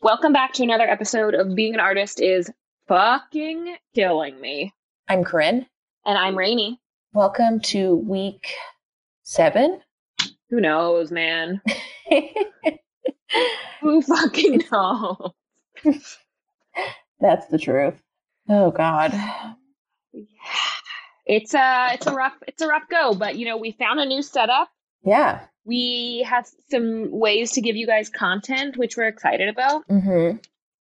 Welcome back to another episode of Being an Artist is fucking killing me. I'm Corinne. And I'm Rainy. Welcome to week seven. Who knows, man? Who fucking knows? That's the truth. Oh God. It's a it's a rough it's a rough go, but you know, we found a new setup. Yeah. We have some ways to give you guys content, which we're excited about. Mm-hmm.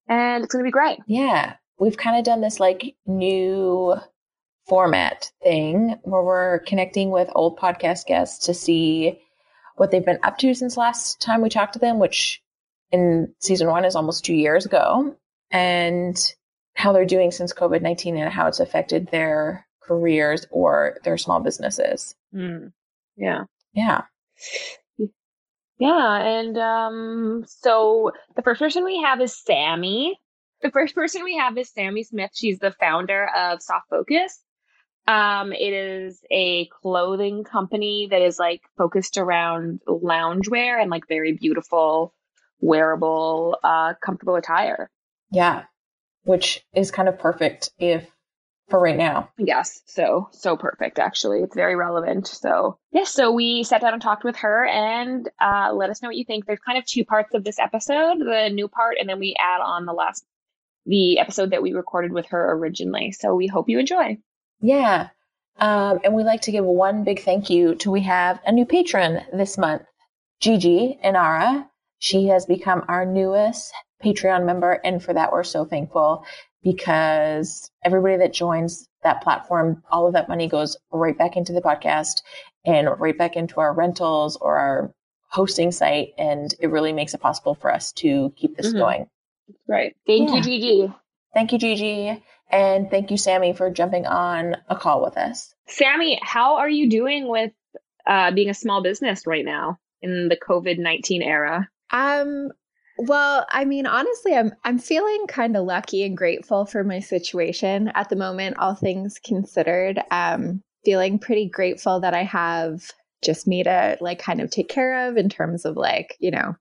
And it's gonna be great. Yeah. We've kind of done this like new format thing where we're connecting with old podcast guests to see what they've been up to since last time we talked to them, which in season one is almost two years ago, and how they're doing since COVID 19 and how it's affected their careers or their small businesses. Mm. Yeah. Yeah. Yeah. And um, so the first person we have is Sammy. The first person we have is Sammy Smith. She's the founder of Soft Focus. Um, it is a clothing company that is like focused around loungewear and like very beautiful, wearable, uh, comfortable attire. Yeah. Which is kind of perfect if for right now. Yes. So, so perfect, actually. It's very relevant. So, yes. Yeah, so we sat down and talked with her and uh, let us know what you think. There's kind of two parts of this episode the new part, and then we add on the last, the episode that we recorded with her originally. So, we hope you enjoy. Yeah. Um, and we'd like to give one big thank you to we have a new patron this month, Gigi Inara. She has become our newest Patreon member. And for that, we're so thankful because everybody that joins that platform, all of that money goes right back into the podcast and right back into our rentals or our hosting site. And it really makes it possible for us to keep this mm-hmm. going. Right. Thank yeah. you, Gigi. Thank you, Gigi. And thank you, Sammy, for jumping on a call with us. Sammy, how are you doing with uh, being a small business right now in the COVID 19 era? Um, well, I mean, honestly, I'm I'm feeling kind of lucky and grateful for my situation at the moment, all things considered. Um, feeling pretty grateful that I have just me to like kind of take care of in terms of like, you know,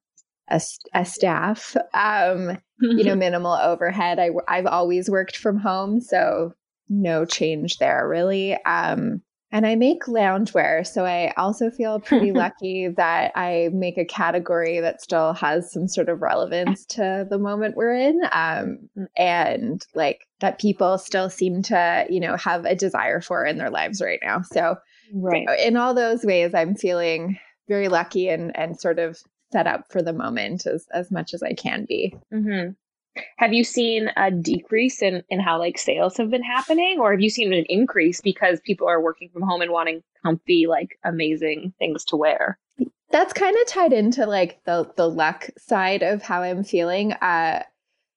a, a staff, um, you know, minimal overhead. I, I've always worked from home, so no change there really. Um, and I make loungewear, so I also feel pretty lucky that I make a category that still has some sort of relevance to the moment we're in, um, and like that people still seem to, you know, have a desire for in their lives right now. So, right in all those ways, I'm feeling very lucky and and sort of set up for the moment as as much as I can be. Mm-hmm. Have you seen a decrease in in how like sales have been happening, or have you seen an increase because people are working from home and wanting comfy, like amazing things to wear? That's kind of tied into like the the luck side of how I'm feeling. Uh,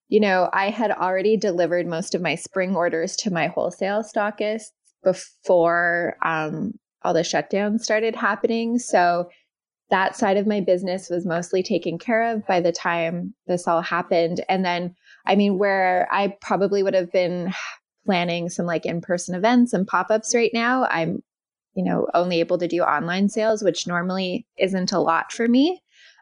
you know, I had already delivered most of my spring orders to my wholesale stockists before um, all the shutdowns started happening, so that side of my business was mostly taken care of by the time this all happened. And then, I mean, where I probably would have been planning some like in person events and pop ups right now, I'm, you know, only able to do online sales, which normally isn't a lot for me.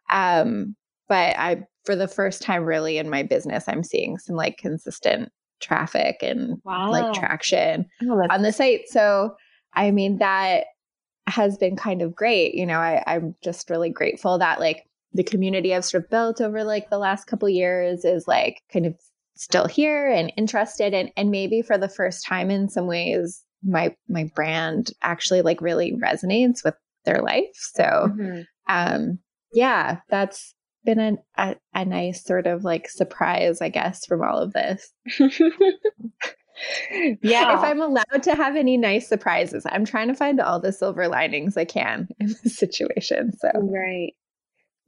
Um, but I, for the first time really in my business, I'm seeing some like consistent traffic and wow. like traction oh, on the site. So, I mean, that has been kind of great. You know, I, I'm just really grateful that like the community I've sort of built over like the last couple years is like kind of still here and interested and and maybe for the first time in some ways my my brand actually like really resonates with their life. So mm-hmm. um yeah, that's been a, a, a nice sort of like surprise, I guess, from all of this. yeah. If I'm allowed to have any nice surprises, I'm trying to find all the silver linings I can in this situation. So, right.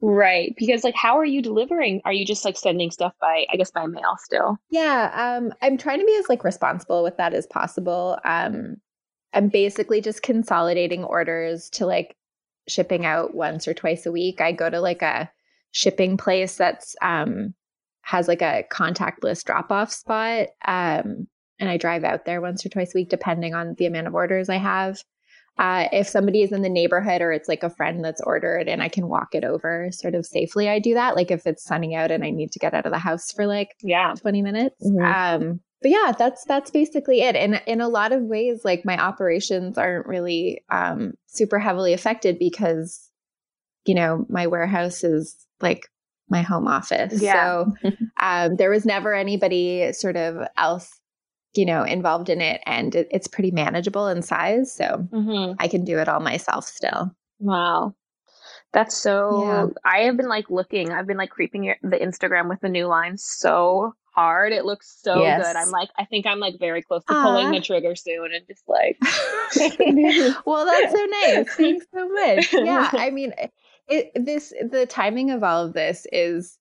Right. Because like how are you delivering? Are you just like sending stuff by I guess by mail still? Yeah, um I'm trying to be as like responsible with that as possible. Um I'm basically just consolidating orders to like shipping out once or twice a week. I go to like a shipping place that's um has like a contactless drop off spot. Um and I drive out there once or twice a week, depending on the amount of orders I have. uh, if somebody is in the neighborhood or it's like a friend that's ordered and I can walk it over sort of safely, I do that. Like if it's sunny out and I need to get out of the house for like yeah 20 minutes. Mhm. Um, but yeah, that's that's basically it. And in a lot of ways, like my operations aren't really um, super heavily affected because, you know, my warehouse is like my home office. Yeah. So um, there was never anybody sort of else, you know, involved in it, and it, it's pretty manageable in size. So mm-hmm. I can do it all myself still. wow that's so Yeah. i have been like looking i've been like creeping your, the instagram with the new line so hard it looks so Yes. good i'm like i think i'm like very close to pulling the trigger soon and just like well, that's so nice. Thanks so much. Yeah, I mean, it this the timing of all of this is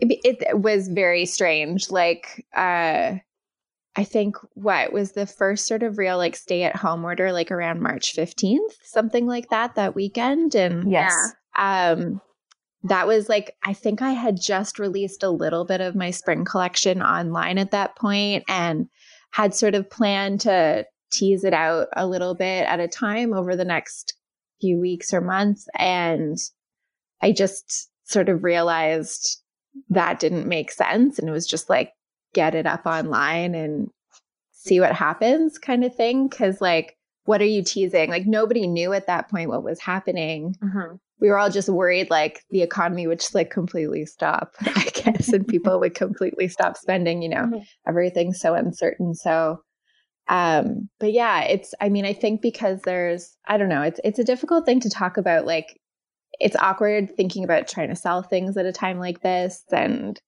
it, it was very strange. Like, uh, I think what was the first sort of real like stay at home order, like around March fifteenth, something like that, that weekend, and Yes. um that was like i think i had just released a little bit of my spring collection online at that point and had sort of planned to tease it out a little bit at a time over the next few weeks or months and i just sort of realized that didn't make sense and it was just like get it up online and see what happens kind of thing cuz like what are you teasing like nobody knew at that point what was happening Mhm. we were all just worried like the economy would just like completely stop, I guess, and people would completely stop spending, you know, Mhm. everything's so uncertain. So um but yeah, it's I mean, I think because there's I don't know, it's it's a difficult thing to talk about like it's awkward thinking about trying to sell things at a time like this and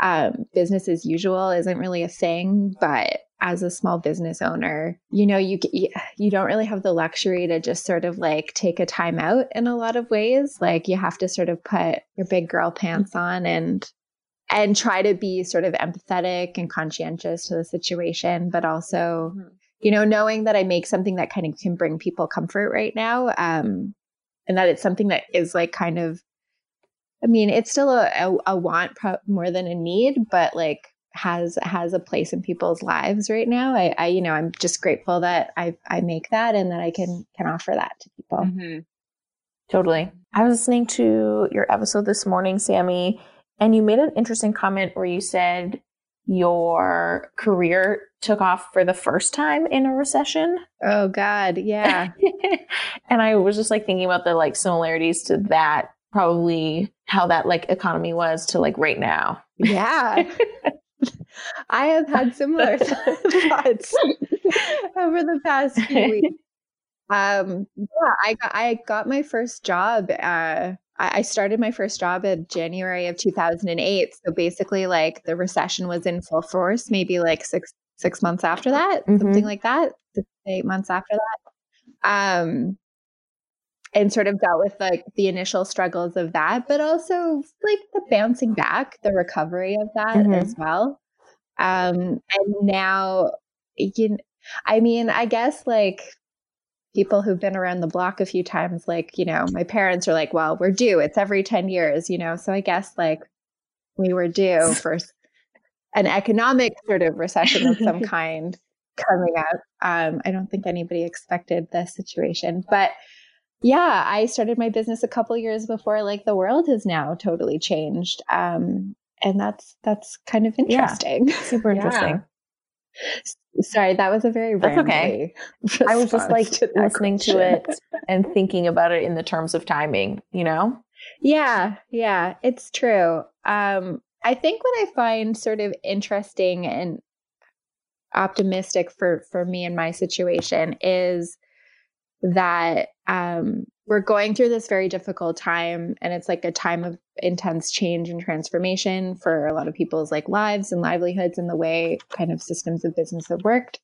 um business as usual isn't really a thing, but as a small business owner, you know, you you don't really have the luxury to just sort of like take a time out in a lot of ways. Like you have to sort of put your big girl pants on and and try to be sort of empathetic and conscientious to the situation, but also, Mhm. you know, knowing that I make something that kind of can bring people comfort right now. Um, and that it's something that is like kind of I mean, it's still a, a, a want pro- more than a need, but like has has a place in people's lives right now. I, I you know, I'm just grateful that I I make that and that I can can offer that to people. Mhm. Totally. I was listening to your episode this morning, Sammy, and you made an interesting comment where you said your career took off for the first time in a recession. Oh God, yeah. and I was just like thinking about the like similarities to that, probably how that like economy was to like right now. yeah. I have had similar thoughts over the past few weeks. Um, yeah, I got I got my first job. Uh, I, started my first job in January of 2008. So basically, like the recession was in full force. Maybe like six six months after that, something Mhm. like that. Six, eight months after that. Um, and sort of dealt with like the initial struggles of that, but also like the bouncing back, the recovery of that Mhm. as well. Um, and now, you, I mean, I guess like people who've been around the block a few times, like, you know, my parents are like, well, we're due. It's every 10 years, you know? So I guess like we were due for an economic sort of recession of some kind coming up. Um, I don't think anybody expected this situation, but yeah, I started my business a couple years before like the world has now totally changed. Um, and that's that's kind of Yeah. interesting. Super Yeah. interesting. Sorry, that was a very That's okay. I was just like to listening to it and thinking about it in the terms of timing, you know? Yeah, yeah, it's true. Um, I think what I find sort of interesting and optimistic for for me and my situation is that um, we're going through this very difficult time, and it's like a time of intense change and transformation for a lot of people's like lives and livelihoods and the way kind of systems of business have worked.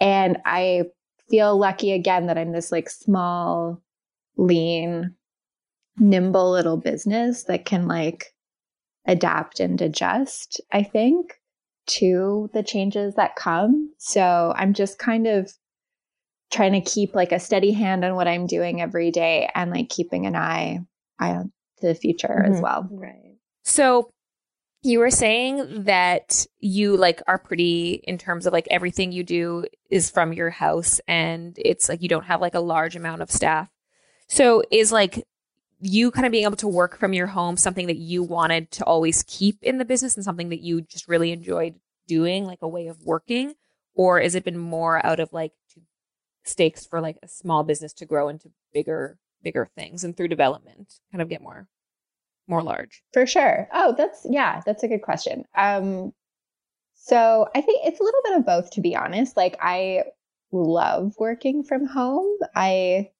And I feel lucky again that I'm this like small, lean, nimble little business that can like adapt and adjust, I think, to the changes that come. So I'm just kind of trying to keep like a steady hand on what I'm doing every day and like keeping an eye eye on to the future as Mhm. well. Right. So you were saying that you like are pretty in terms of like everything you do is from your house and it's like you don't have like a large amount of staff. So is like you kind of being able to work from your home something that you wanted to always keep in the business and something that you just really enjoyed doing like a way of working or has it been more out of like stakes for like a small business to grow into bigger bigger things and through development kind of get more more large? For sure. Oh, that's yeah, that's a good question. Um so I think it's a little bit of both to be honest. Like I love working from home. I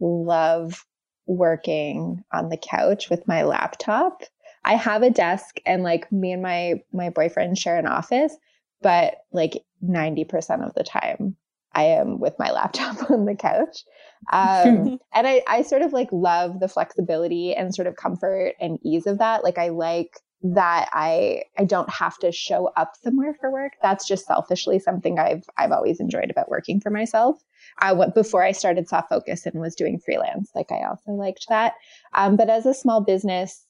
love working on the couch with my laptop. I have a desk and like me and my my boyfriend share an office, but like 90% of the time I am with my laptop on the couch. Um, and I, I sort of like love the flexibility and sort of comfort and ease of that. Like I like that I I don't have to show up somewhere for work. That's just selfishly something I've I've always enjoyed about working for myself. I went before I started Soft Focus and was doing freelance. Like I also liked that. Um, but as a small business,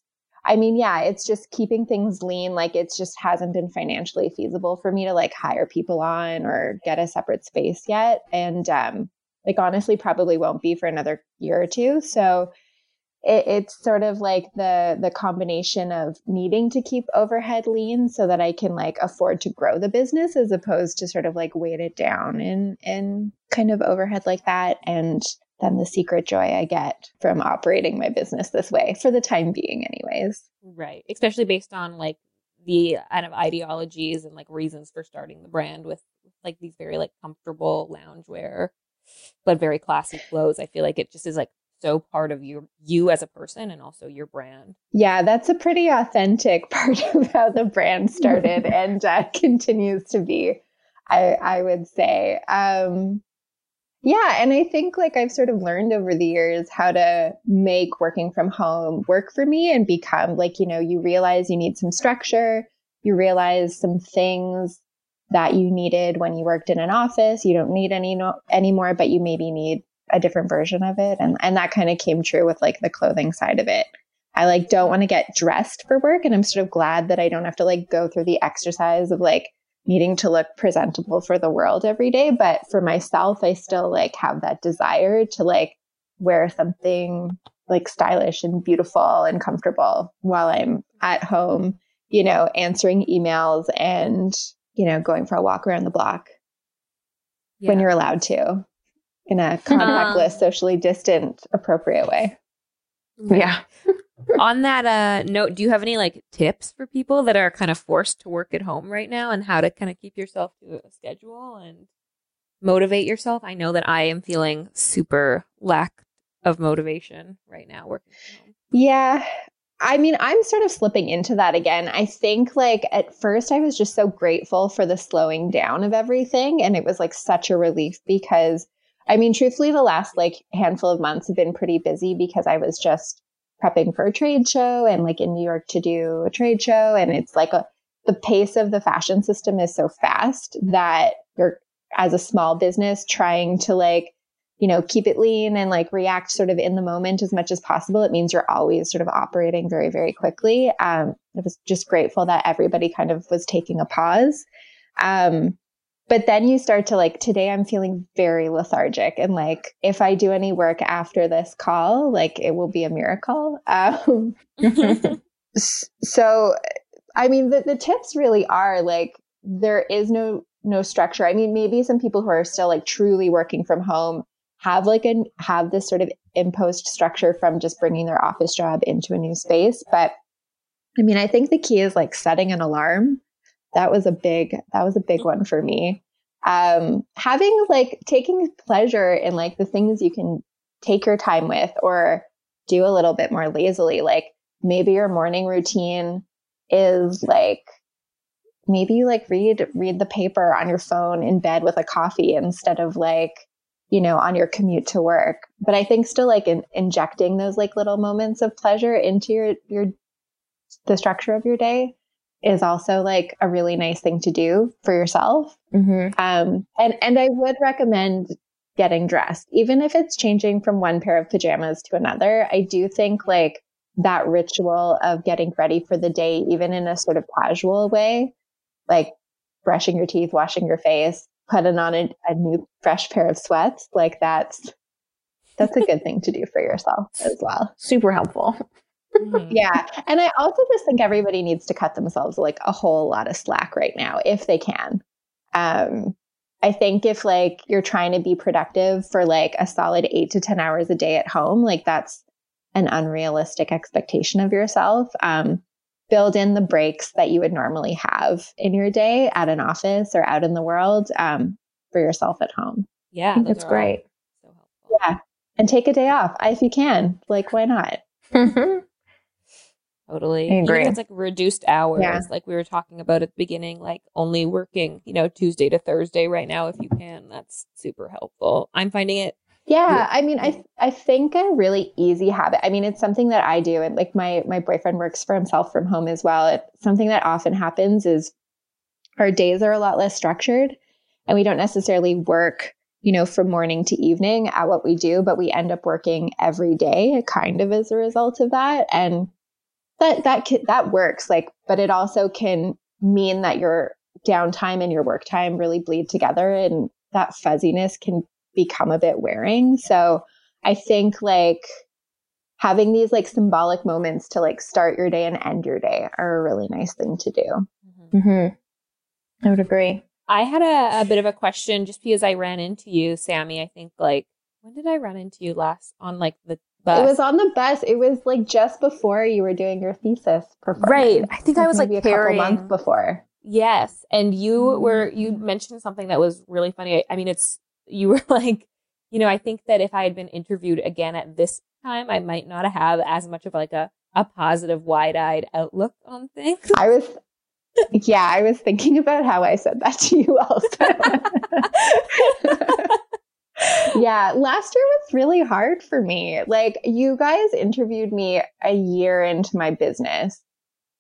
I mean, yeah, it's just keeping things lean. Like it just hasn't been financially feasible for me to like hire people on or get a separate space yet. And um, like honestly, probably won't be for another year or two. So it, it's sort of like the the combination of needing to keep overhead lean so that I can like afford to grow the business as opposed to sort of like weight it down and in kind of overhead like that and than the secret joy I get from operating my business this way for the time being, anyways. Right. Especially based on like the kind of ideologies and like reasons for starting the brand with like these very like comfortable loungewear, but very classy clothes. I feel like it just is like so part of your you as a person and also your brand. Yeah, that's a pretty authentic part of how the brand started and uh, continues to be. I I would say. Um, yeah. And I think like I've sort of learned over the years how to make working from home work for me and become like, you know, you realize you need some structure, you realize some things that you needed when you worked in an office. You don't need any no- anymore, but you maybe need a different version of it. And, and that kind of came true with like the clothing side of it. I like don't want to get dressed for work. And I'm sort of glad that I don't have to like go through the exercise of like needing to look presentable for the world every day. But for myself, I still like have that desire to like wear something like stylish and beautiful and comfortable while I'm at home, you know, answering emails and, you know, going for a walk around the block yeah. when you're allowed to in a contactless, um, socially distant, appropriate way. Yeah. On that uh, note, do you have any like tips for people that are kind of forced to work at home right now and how to kind of keep yourself to a schedule and motivate yourself? I know that I am feeling super lack of motivation right now working. Yeah. I mean, I'm sort of slipping into that again. I think like at first I was just so grateful for the slowing down of everything and it was like such a relief because I mean, truthfully, the last like handful of months have been pretty busy because I was just prepping for a trade show and like in New York to do a trade show. And it's like a, the pace of the fashion system is so fast that you're as a small business trying to like, you know, keep it lean and like react sort of in the moment as much as possible. It means you're always sort of operating very, very quickly. Um, I was just grateful that everybody kind of was taking a pause. Um, but then you start to like, today I'm feeling very lethargic. And like, if I do any work after this call, like it will be a miracle. Um, so, I mean, the, the tips really are like, there is no, no structure. I mean, maybe some people who are still like truly working from home have like a, have this sort of imposed structure from just bringing their office job into a new space. But I mean, I think the key is like setting an alarm that was a big that was a big one for me. Um having like taking pleasure in like the things you can take your time with or do a little bit more lazily like maybe your morning routine is like maybe you like read read the paper on your phone in bed with a coffee instead of like you know on your commute to work. But i think still like in, injecting those like little moments of pleasure into your your the structure of your day is also like a really nice thing to do for yourself. Mm-hmm. Um, and, and I would recommend getting dressed, even if it's changing from one pair of pajamas to another. I do think like that ritual of getting ready for the day, even in a sort of casual way, like brushing your teeth, washing your face, putting on a, a new fresh pair of sweats, like that's that's a good thing to do for yourself as well. Super helpful. Mm-hmm. Yeah. And I also just think everybody needs to cut themselves like a whole lot of slack right now if they can. Um, I think if like you're trying to be productive for like a solid eight to 10 hours a day at home, like that's an unrealistic expectation of yourself. Um, build in the breaks that you would normally have in your day at an office or out in the world um, for yourself at home. Yeah, It's great. So yeah. And take a day off if you can. Like, why not? Totally. I agree. Even it's like reduced hours, yeah. like we were talking about at the beginning, like only working, you know, Tuesday to Thursday right now if you can. That's super helpful. I'm finding it yeah, I mean, I I think a really easy habit. I mean, it's something that I do, and like my my boyfriend works for himself from home as well. It, something that often happens is our days are a lot less structured, and we don't necessarily work, you know, from morning to evening at what we do, but we end up working every day, kind of as a result of that, and that that that works. Like, but it also can mean that your downtime and your work time really bleed together, and that fuzziness can become a bit wearing. So I think like having these like symbolic moments to like start your day and end your day are a really nice thing to do. Mm-hmm. mm-hmm. I would agree. I had a, a, bit of a question just because I ran into you, Sammy. I think like when did I run into you last on like the It was on the bus. It was like just before you were doing your thesis performance. Right. I think I was like a carrying... couple months before. Yes, and you mm-hmm. were you mentioned something that was really funny. I, I mean, it's you were like, you know, I think that if I had been interviewed again at this time, I might not have as much of like a, a positive, wide eyed outlook on things. I was, yeah, I was thinking about how I said that to you also. yeah, last year was really hard for me. Like, you guys interviewed me a year into my business.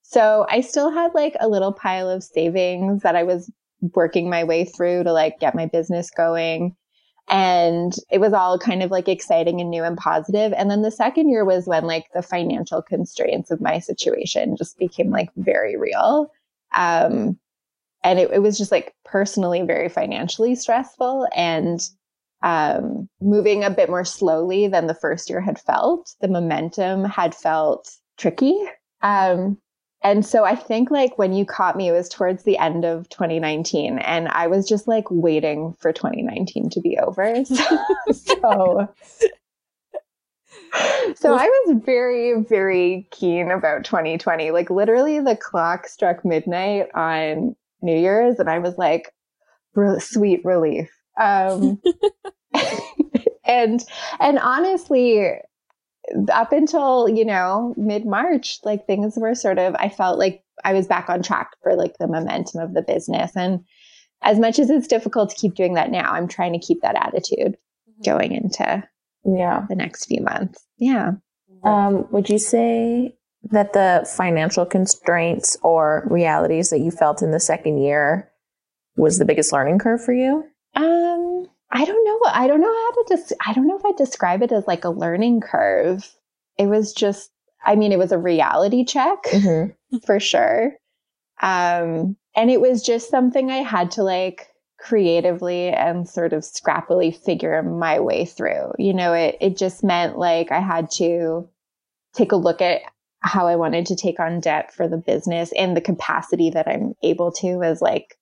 So I still had like a little pile of savings that I was working my way through to like get my business going. And it was all kind of like exciting and new and positive. And then the second year was when like the financial constraints of my situation just became like very real. Um, and it, it was just like personally very financially stressful and um, moving a bit more slowly than the first year had felt. The momentum had felt tricky. Um, and so I think like when you caught me, it was towards the end of 2019 and I was just like waiting for 2019 to be over. so, so I was very, very keen about 2020. Like literally the clock struck midnight on New Year's and I was like, sweet relief. Um, and, and honestly, up until, you know, mid March, like things were sort of, I felt like I was back on track for like the momentum of the business. And as much as it's difficult to keep doing that now, I'm trying to keep that attitude mm-hmm. going into yeah the next few months. Yeah. Um, would you say that the financial constraints or realities that you felt in the second year was the biggest learning curve for you? Um, I don't know. I don't know how to just, I don't know if I describe it as like a learning curve. It was just, I mean, it was a reality check mm-hmm. for sure. Um, and it was just something I had to like creatively and sort of scrappily figure my way through. You know, it, it just meant like I had to take a look at how I wanted to take on debt for the business and the capacity that I'm able to as like,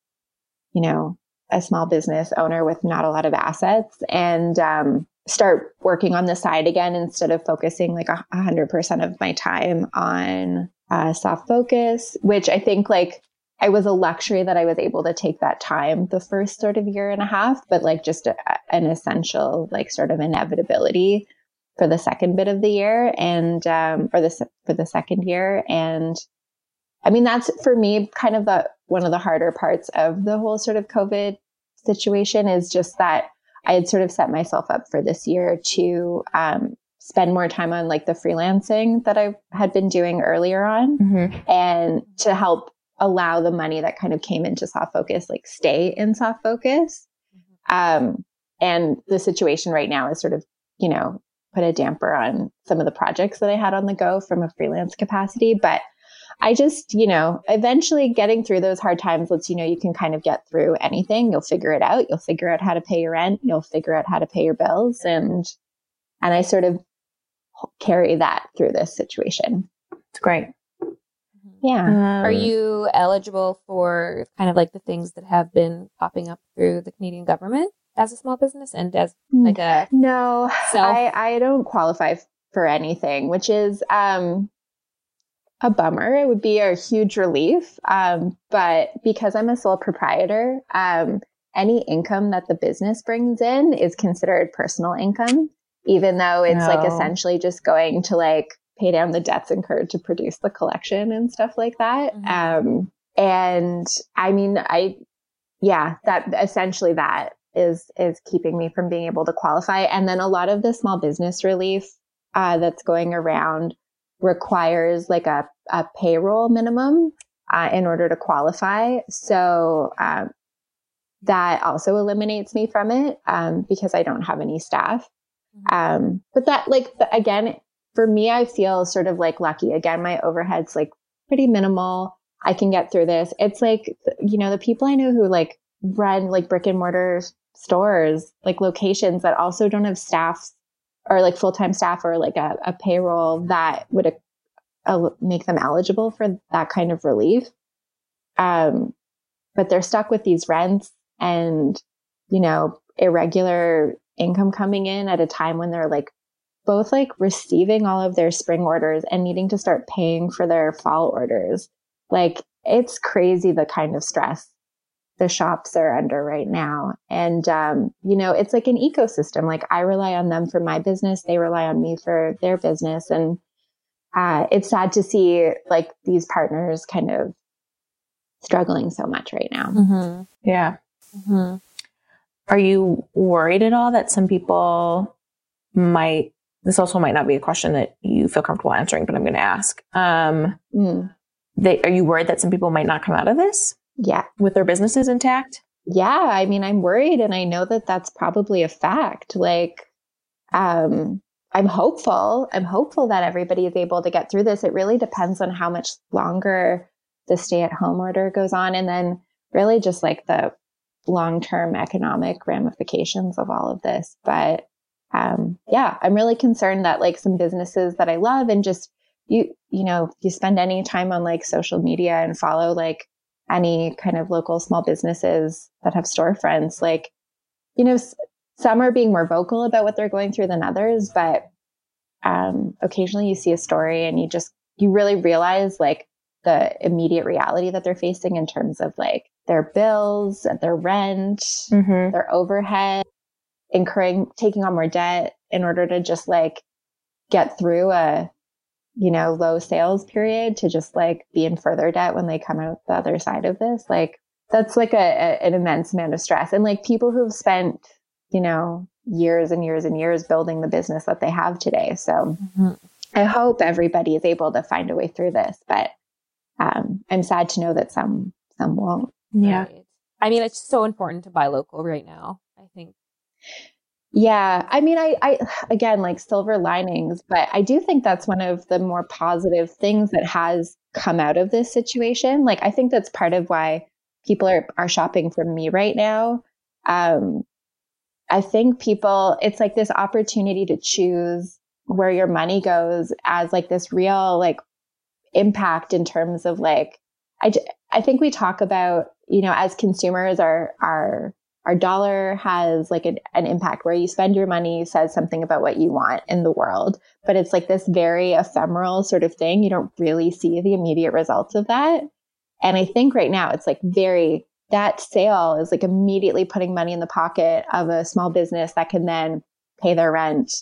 you know, a small business owner with not a lot of assets and um, start working on the side again instead of focusing like a hundred percent of my time on uh, soft focus, which I think like I was a luxury that I was able to take that time the first sort of year and a half, but like just a, an essential like sort of inevitability for the second bit of the year and um, or the for the second year. And I mean, that's for me kind of the one of the harder parts of the whole sort of COVID situation is just that I had sort of set myself up for this year to um, spend more time on like the freelancing that I had been doing earlier on mm-hmm. and to help allow the money that kind of came into soft focus like stay in soft focus. Um, and the situation right now is sort of, you know, put a damper on some of the projects that I had on the go from a freelance capacity. But I just, you know, eventually getting through those hard times lets you know you can kind of get through anything. You'll figure it out. You'll figure out how to pay your rent. You'll figure out how to pay your bills. And, and I sort of carry that through this situation. It's great. Yeah. Um, Are you eligible for kind of like the things that have been popping up through the Canadian government as a small business and as like a No, self? I, I don't qualify for anything, which is um, a bummer. It would be a huge relief. Um, but because I'm a sole proprietor, um, any income that the business brings in is considered personal income, even though it's like Oh. essentially just going to like pay down the debts incurred to produce the collection and stuff like that. Mhm. Um, and I mean, I, yeah, that essentially that is is keeping me from being able to qualify. And then a lot of the small business relief uh, that's going around requires like a, a payroll minimum uh, in order to qualify. So um, that also eliminates me from it um, because I don't have any staff. Um, but that like the, again, for me, I feel sort of like lucky. Again, my overhead's like pretty minimal. I can get through this. It's like, you know, the people I know who like run like brick and mortar stores, like locations that also don't have staff or like full time staff or like a, a payroll that would uh, make them eligible for that kind of relief. Um, but they're stuck with these rents and, you know, irregular income coming in at a time when they're like both like receiving all of their spring orders and needing to start paying for their fall orders. Like it's crazy the kind of stress the shops are under right now. And, um, you know, it's like an ecosystem. Like I rely on them for my business. They rely on me for their business. And, uh, it's sad to see like these partners kind of struggling so much right now. Mm-hmm. yeah. Mm-hmm. Are you worried at all that some people might? This also might not be a question that you feel comfortable answering, but I'm going to ask. Um, Mm. they, are you worried that some people might not come out of this Yeah. with their businesses intact? yeah. I mean i'm worried and i know that that's probably a fact. Like um i'm hopeful. I'm hopeful that everybody is able to get through this. It really depends on how much longer the stay at home order goes on and then really just like the long term economic ramifications of all of this. But um yeah i'm really concerned that like some businesses that i love and just you you know you spend any time on like social media and follow like any kind of local small businesses that have storefronts like you know s- some are being more vocal about what they're going through than others but um occasionally you see a story and you just you really realize like the immediate reality that they're facing in terms of like their bills and their rent Mm-hmm. their overhead incurring taking on more debt in order to just like get through a you know low sales period to just like be in further debt when they come out the other side of this like that's like a, a an immense amount of stress and like people who've spent you know years and years and years building the business that they have today so Mm-hmm. i hope everybody is able to find a way through this but um i'm sad to know that some some won't Yeah. Right. I mean, it's so important to buy local right now. I think. Yeah, I mean, I, I, again, like silver linings, but I do think that's one of the more positive things that has come out of this situation. Like, I think that's part of why people are, are shopping from me right now. Um, I think people, it's like this opportunity to choose where your money goes as like this real, like, impact in terms of like, I, I think we talk about, you know, as consumers, our, our, our dollar has like an, an impact where you spend your money says something about what you want in the world but it's like this very ephemeral sort of thing. You don't really see the immediate results of that. And i think right now it's like very that sale is like immediately putting money in the pocket of a small business that can then pay their rent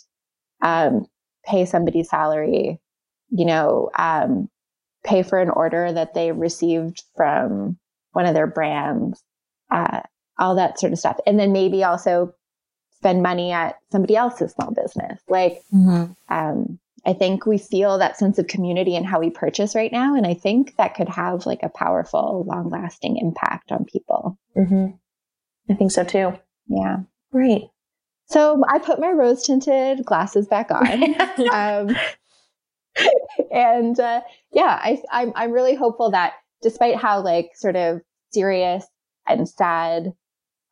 um, pay somebody's salary you know um, pay for an order that they received from one of their brands uh, all that sort of stuff. And then maybe also spend money at somebody else's small business. Like, Mm-hmm. um, I think we feel that sense of community in how we purchase right now. And I think that could have like a powerful, long lasting impact on people. Mm-hmm. I think so too. Yeah. Great. So I put my rose tinted glasses back on. um, and uh, yeah, I, I'm, I'm really hopeful that despite how like sort of serious and sad,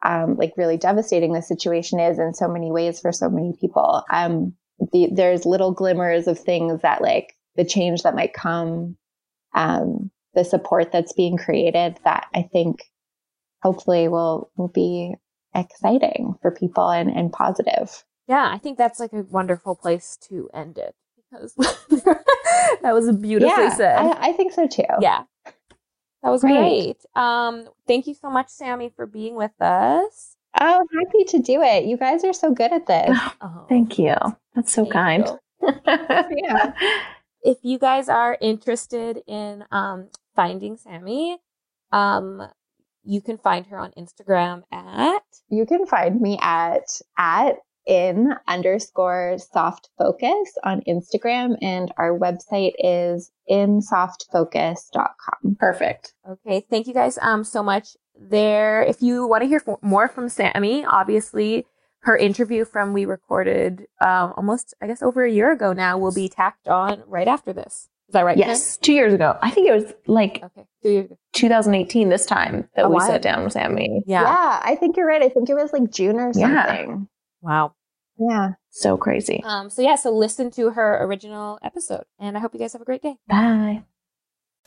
um, like really devastating the situation is in so many ways for so many people, um, the, there's little glimmers of things that like the change that might come, um, the support that's being created that I think hopefully will, will be exciting for people and, and positive. Yeah, I think that's like a wonderful place to end it because that was beautifully yeah, said. I, I, think so too. Yeah. That was great. great. Um, thank you so much, Sammy, for being with us. Oh, happy to do it. You guys are so good at this. Oh, thank you. That's so kind. yeah. If you guys are interested in um, finding Sammy, um, you can find her on Instagram at. You can find me at at in underscore soft focus on Instagram and our website is insoftfocus.com. Perfect. Okay. Thank you guys um so much there. If you want to hear more from Sammy, obviously her interview from we recorded um almost I guess over a year ago now will be tacked on right after this. Is that right? Yes, Kim? two years ago. I think it was like okay, two years ago. 2018 this time that we sat down with Sammy. Yeah. Yeah, I think you're right. I think it was like June or something. Yeah. Wow. Yeah. So crazy. Um, so yeah, so listen to her original episode. And I hope you guys have a great day. Bye.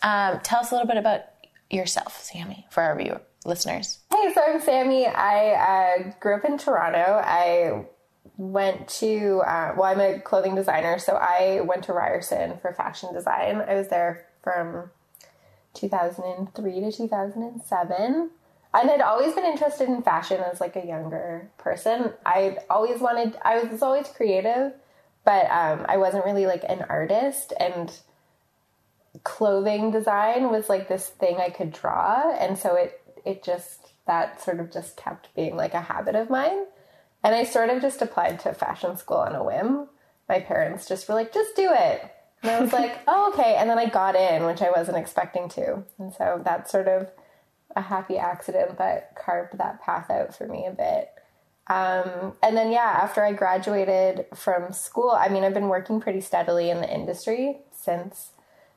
Um, tell us a little bit about yourself, Sammy, for our viewer listeners. Hey, so I'm Sammy. I uh, grew up in Toronto. I went to, uh, well, I'm a clothing designer, so I went to Ryerson for fashion design. I was there from 2003 to 2007 and I'd always been interested in fashion as like a younger person. I always wanted, I was always creative, but um, I wasn't really like an artist. And clothing design was like this thing I could draw, and so it it just that sort of just kept being like a habit of mine. And I sort of just applied to fashion school on a whim. My parents just were like, just do it. And I was like, oh, okay. And then I got in, which I wasn't expecting to. And so that sort of a happy accident but carved that path out for me a bit. Um, and then, yeah, after I graduated from school, I mean, I've been working pretty steadily in the industry since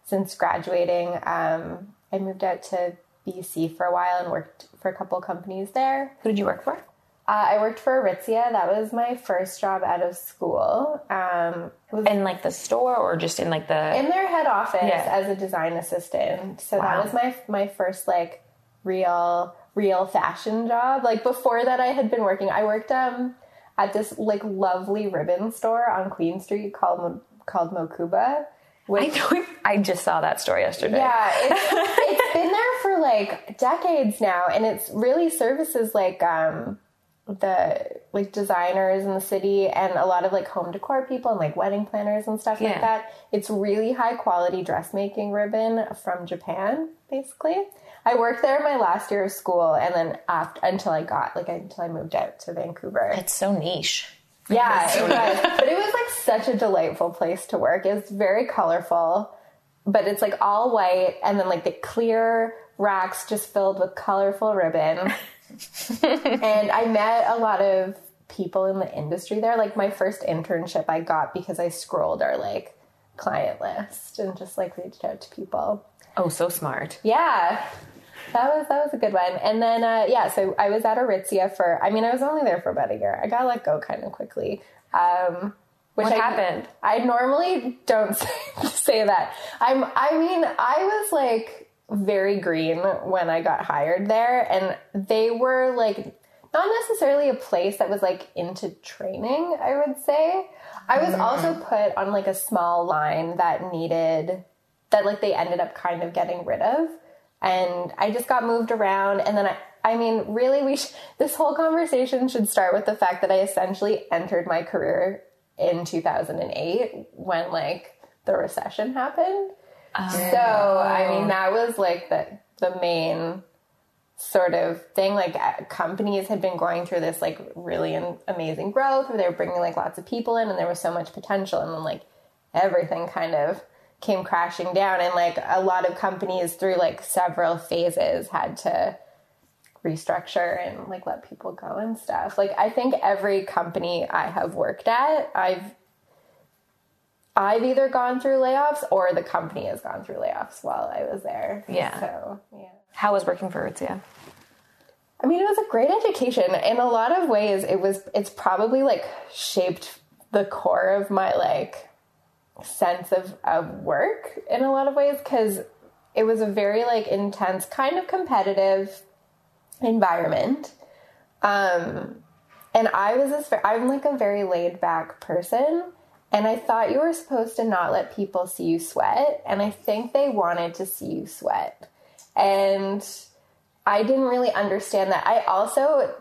since graduating. Um, I moved out to BC for a while and worked for a couple companies there. Who did you work for? Uh, I worked for Aritzia. That was my first job out of school. Um, in like the store or just in like the in their head office yeah. as a design assistant. So wow. that was my my first like real real fashion job. Like before that I had been working I worked um at this like lovely ribbon store on Queen Street called called Mokuba. Which, I know. I just saw that store yesterday. Yeah, it's, it's been there for like decades now, and it's really services like um, the like designers in the city and a lot of like home decor people and like wedding planners and stuff yeah. like that. It's really high quality dressmaking ribbon from Japan, basically. I worked there my last year of school, and then after until I got like until I moved out to Vancouver. It's so niche. Yeah, it was, but it was like such a delightful place to work. It's very colorful, but it's like all white, and then like the clear racks just filled with colorful ribbon. and I met a lot of people in the industry there. Like my first internship, I got because I scrolled our like client list and just like reached out to people. Oh, so smart. Yeah. That was that was a good one. And then uh, yeah, so I was at Aritzia for I mean I was only there for about a year. I got let go kind of quickly. Um, which what I, happened? I normally don't say, say that. I'm I mean I was like very green when I got hired there and they were like not necessarily a place that was like into training, I would say. I was mm. also put on like a small line that needed that like they ended up kind of getting rid of and I just got moved around. And then I, I mean, really, we sh- this whole conversation should start with the fact that I essentially entered my career in 2008 when like the recession happened. Oh. So I mean, that was like the the main sort of thing. Like uh, companies had been going through this like really amazing growth, where they were bringing like lots of people in, and there was so much potential, and then like everything kind of came crashing down and like a lot of companies through like several phases had to restructure and like let people go and stuff. Like I think every company I have worked at, I've I've either gone through layoffs or the company has gone through layoffs while I was there. Yeah. So yeah. How was working for Aritzia? I mean, it was a great education. In a lot of ways, it was, it's probably like shaped the core of my like sense of, of work in a lot of ways because it was a very like intense, kind of competitive environment. Um, and I was this, I'm like a very laid back person. And I thought you were supposed to not let people see you sweat. And I think they wanted to see you sweat. And I didn't really understand that. I also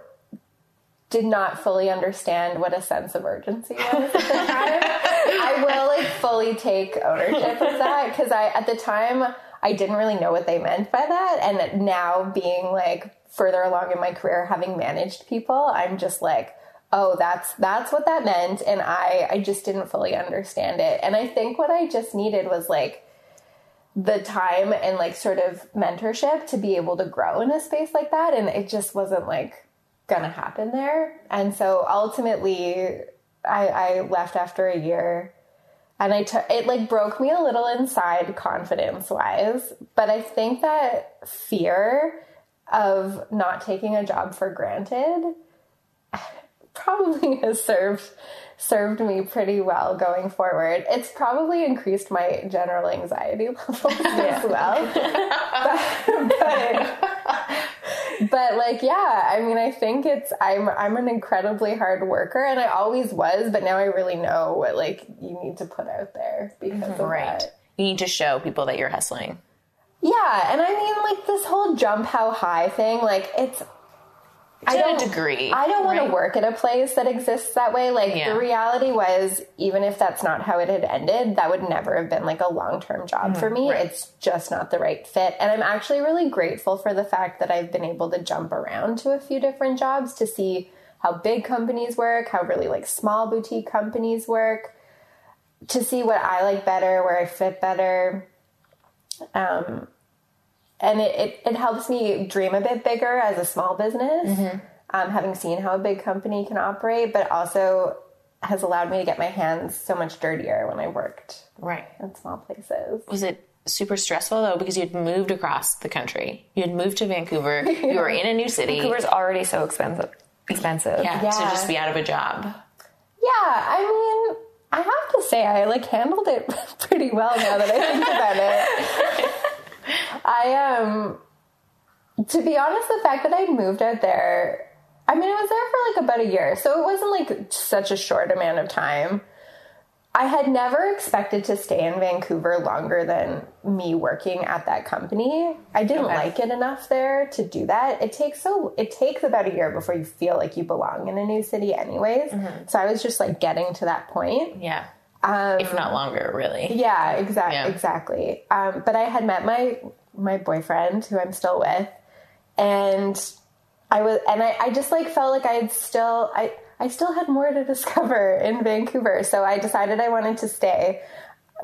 did not fully understand what a sense of urgency was at the time. I will like fully take ownership of that because I at the time I didn't really know what they meant by that and now being like further along in my career having managed people, I'm just like oh that's that's what that meant. And I I just didn't fully understand it. And I think what I just needed was like the time and like sort of mentorship to be able to grow in a space like that. And it just wasn't like gonna happen there. And so ultimately i i left after a year and i took it like broke me a little inside confidence wise but i think that fear of not taking a job for granted probably has served served me pretty well going forward. It's probably increased my general anxiety levels as well. but, but, but like yeah, I mean I think it's I'm I'm an incredibly hard worker and I always was, but now I really know what like you need to put out there because of Right. that. You need to show people that you're hustling. Yeah, and I mean like this whole jump how high thing, like it's To a don't- degree. I don't want right? to work at a place that exists that way. Like Yeah. the reality was, even if that's not how it had ended, that would never have been like a long term job for me. right. It's just not the right fit. And I'm actually really grateful for the fact that I've been able to jump around to a few different jobs to see how big companies work, how really like small boutique companies work, to see what I like better, where I fit better. Um, and it, it, it helps me dream a bit bigger as a small business, um, having seen how a big company can operate, but also has allowed me to get my hands so much dirtier when I worked Right. in small places. Was it super stressful though because you'd moved across the country? You had moved to Vancouver. You were in a new city. Vancouver's already so expensive. Expensive. yeah, to Yeah. just be out of a job. Yeah, I mean, I have to say, I like handled it pretty well now that I think about it. I um, to be honest, the fact that I moved out there, I mean, I was there for like about a year, so it wasn't like such a short amount of time. I had never expected to stay in Vancouver longer than me working at that company. I didn't like it enough there to do that. It takes so it takes about a year before you feel like you belong in a new city anyways. So I was just like getting to that point. Yeah. Um, if not longer, really. yeah, exactly, Yeah. exactly. Um, but I had met my my boyfriend, who I'm still with, and I was, and I, I just like felt like I had still, I, I still had more to discover in Vancouver. So I decided I wanted to stay.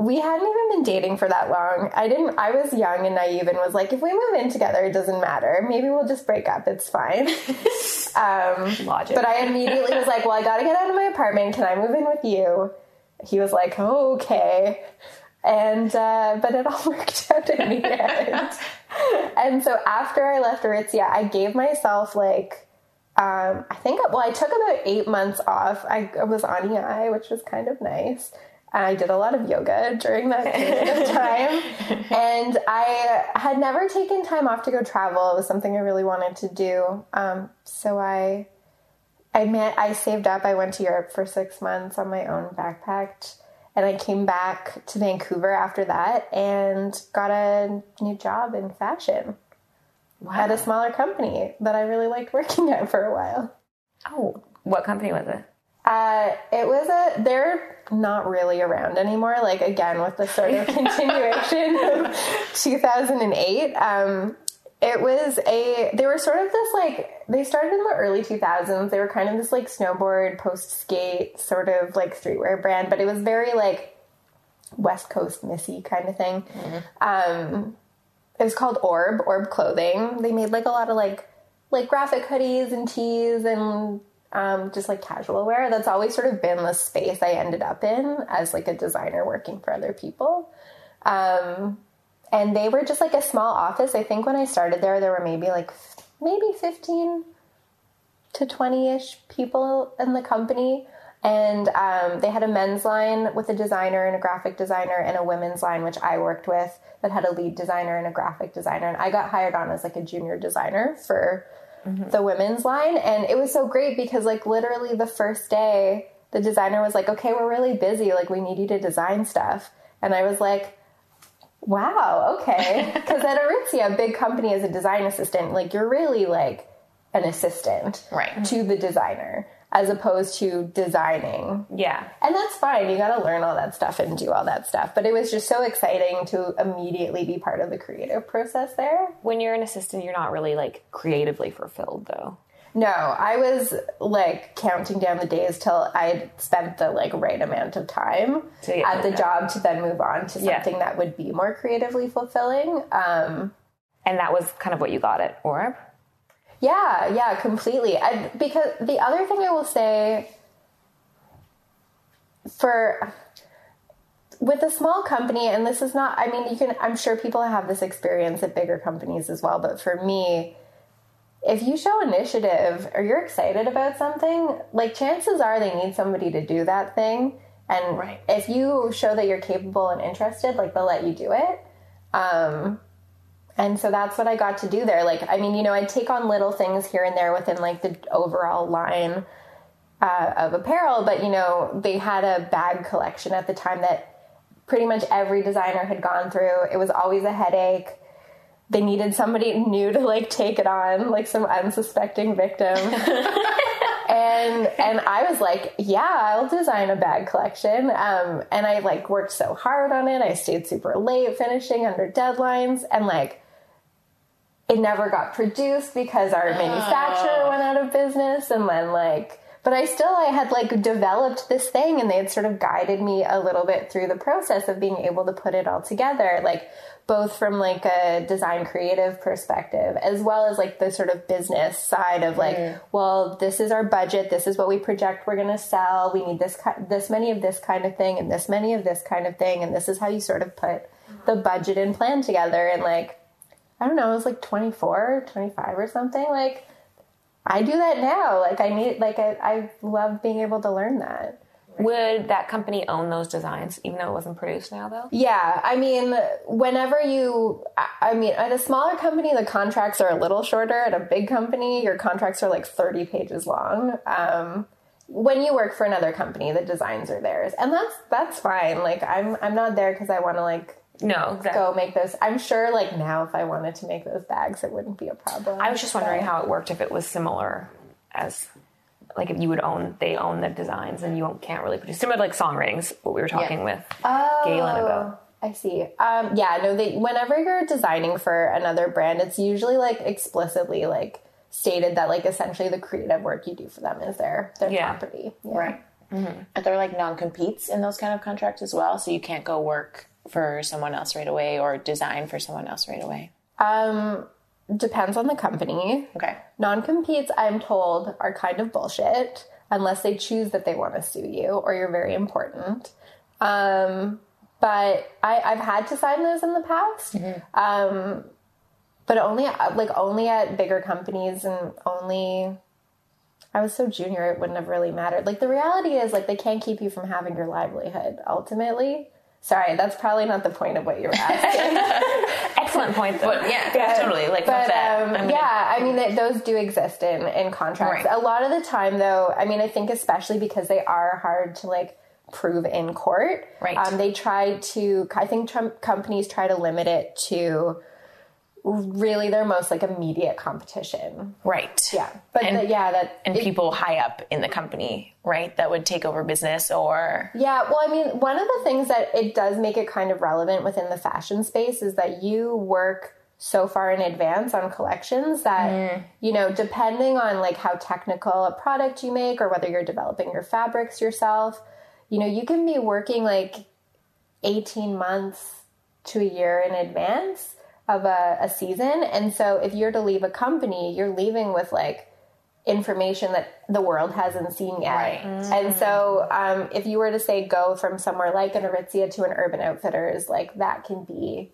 We hadn't even been dating for that long. I didn't. I was young and naive, and was like, if we move in together, it doesn't matter. Maybe we'll just break up. It's fine. um, Logic. but I immediately was like, well, I got to get out of my apartment. Can I move in with you? He was like, oh, okay. And, uh, but it all worked out in the end. and so after I left Aritzia, I gave myself like, um, I think, well, I took about eight months off. I, was on EI, which was kind of nice. And I did a lot of yoga during that period of time. and I had never taken time off to go travel. It was something I really wanted to do. Um, so I, I met, I saved up. I went to Europe for six months on my own backpacked. And I came back to Vancouver after that and got a new job in fashion at a smaller company that I really liked working at for a while. Oh, what company was it? Uh, it was a, they're not really around anymore. Like, again, with the sort of continuation of 2008. Um, it was a, they were sort of this like, they started in the early 2000s. They were kind of this like snowboard, post skate sort of like streetwear brand, but it was very like West Coast Missy kind of thing. Um, it was called Orb, Orb Clothing. They made like a lot of like like graphic hoodies and tees and um, just like casual wear. That's always sort of been the space I ended up in as like a designer working for other people. Um, and they were just like a small office. I think when I started there, there were maybe like maybe 15 to 20 ish people in the company. And um, they had a men's line with a designer and a graphic designer, and a women's line, which I worked with, that had a lead designer and a graphic designer. And I got hired on as like a junior designer for the women's line. And it was so great because, like, literally the first day, the designer was like, okay, we're really busy. Like, we need you to design stuff. And I was like, wow, okay. Because at Aritzia, a big company as a design assistant, like, you're really like an assistant Right. to the designer as opposed to designing. Yeah. And that's fine. You got to learn all that stuff and do all that stuff. But it was just so exciting to immediately be part of the creative process there. When you're an assistant, you're not really like creatively fulfilled though. No, I was like counting down the days till I'd spent the like right amount of time at the job to then move on to Yeah. something that would be more creatively fulfilling. Um, And that was kind of what you got at Orb. Yeah, yeah, completely. I, because the other thing I will say for with a small company, and this is not, I mean, you can, I'm sure people have this experience at bigger companies as well, but for me, if you show initiative or you're excited about something, like chances are they need somebody to do that thing. And Right. if you show that you're capable and interested, like they'll let you do it. Um, and so that's what I got to do there. Like, I mean, you know, I'd take on little things here and there within like the overall line uh, of apparel, but you know, they had a bag collection at the time that pretty much every designer had gone through. It was always a headache. They needed somebody new to like take it on, like some unsuspecting victim. and and I was like, yeah, I'll design a bag collection. Um, and I like worked so hard on it. I stayed super late finishing under deadlines, and like it never got produced because our manufacturer went out of business, and then like. But I still, I had like developed this thing and they had sort of guided me a little bit through the process of being able to put it all together. Like both from like a design creative perspective as well as like the sort of business side of like mm. well this is our budget this is what we project we're going to sell we need this ki- this many of this kind of thing and this many of this kind of thing and this is how you sort of put the budget and plan together and like i don't know it was like 24 25 or something like i do that now like i need like i, I love being able to learn that Would that company own those designs, even though it wasn't produced now, though? Yeah, I mean, whenever you, I- mean, at a smaller company, the contracts are a little shorter. At a big company, your contracts are like 30 pages long. Um, when you work for another company, the designs are theirs, and that's that's fine. Like, I'm I'm not there because I want to like No, exactly. go make those. I'm sure, like now, if I wanted to make those bags, it wouldn't be a problem. I was just wondering how it worked if it was similar as like if you would own they own the designs and you can't really produce similar to like songwritings what we were talking with Galen about. I see. Um, yeah, no. They, whenever you're designing for another brand, it's usually like explicitly like stated that like essentially the creative work you do for them is their their Yeah. property. Yeah. Right. Are there are like non competes in those kind of contracts as well? So you can't go work for someone else right away or design for someone else right away? Um, depends on the company. Okay. Non competes, I'm told, are kind of bullshit unless they choose that they want to sue you or you're very important. Um, but I, I've had to sign those in the past. Um, but only like only at bigger companies and only I was so junior it wouldn't have really mattered. Like the reality is like they can't keep you from having your livelihood ultimately. Sorry, that's probably not the point of what you were asking. Excellent point though. But yeah, totally. Like, but that. um, I mean, yeah, I mean th- those do exist in in contracts. Right. A lot of the time, though, I mean, I think especially because they are hard to like prove in court. Right. Um, they try to. I think Trump companies try to limit it to really their most like immediate competition. Right. Yeah, but And- the- yeah, that And it- people high up in the company, right? That would take over business or. Yeah, well, I mean, one of the things that it does make it kind of relevant within the fashion space is that you work so far in advance on collections that, mm. you know, depending on like how technical a product you make or whether you're developing your fabrics yourself, you know, you can be working like 18 months to a year in advance of a, a season. And so if you're to leave a company, you're leaving with like information that the world hasn't seen yet. Right. And so um, if you were to say go from somewhere like an Aritzia to an Urban Outfitters, like that can be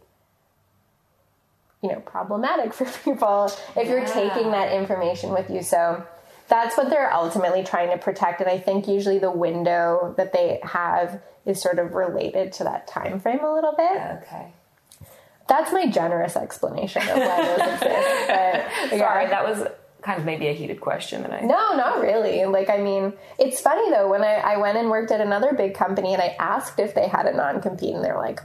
you know problematic for people if you're taking that information with you. So that's what they're ultimately trying to protect and I think usually the window that they have is sort of related to that time frame a little bit. Okay. That's my generous explanation of why those exist. But Sorry, yeah. that was kind of maybe a heated question that I. No, not really. Like, I mean, it's funny though, when I, I went and worked at another big company and I asked if they had a non compete, and they're like,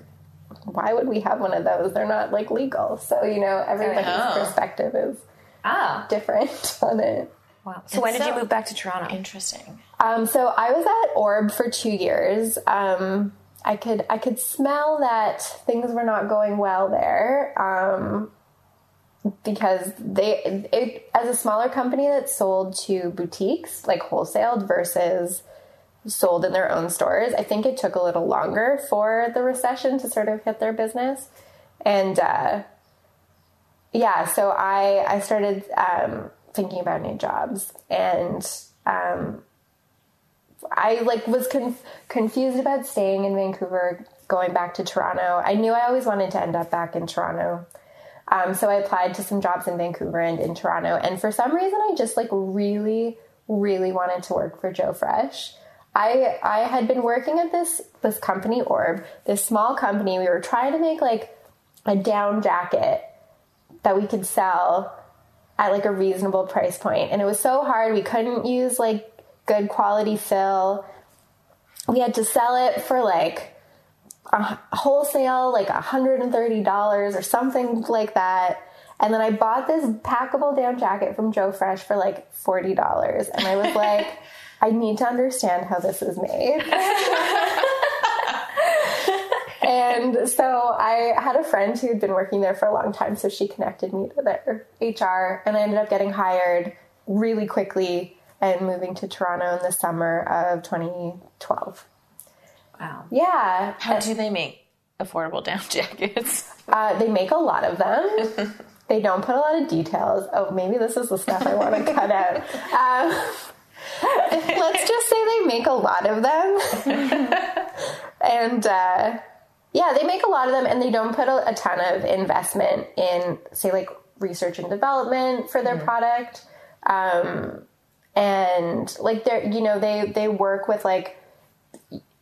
why would we have one of those? They're not like legal. So, you know, everybody's Oh. perspective is Ah, different on it. wow. So when did you move back to Toronto? Interesting. Um, so I was at Orb for two years. Um, I could I could smell that things were not going well there um, because they it, as a smaller company that sold to boutiques like wholesaled versus sold in their own stores. I think it took a little longer for the recession to sort of hit their business, and uh, yeah, so I I started um, thinking about new jobs and. Um, I like was conf- confused about staying in Vancouver, going back to Toronto. I knew I always wanted to end up back in Toronto. Um, so I applied to some jobs in Vancouver and in Toronto. And for some reason, I just like really, really wanted to work for Joe Fresh. I I had been working at this this company Orb, this small company. We were trying to make like a down jacket that we could sell at like a reasonable price point. And it was so hard. We couldn't use like good quality fill. We had to sell it for like a wholesale, like $130 or something like that. And then I bought this packable down jacket from Joe Fresh for like $40. And I was like, I need to understand how this is made. and so I had a friend who had been working there for a long time, so she connected me to their HR, and I ended up getting hired really quickly and moving to Toronto in the summer of 2012. Wow. Yeah, How do they make affordable down jackets? uh, they make a lot of them. they don't put a lot of details. Oh, maybe this is the stuff I want to cut out. Um, let's just say they make a lot of them. and uh, yeah, they make a lot of them, and they don't put a, a ton of investment in, say, like research and development for their product. Um, and like they're, you know, they they work with like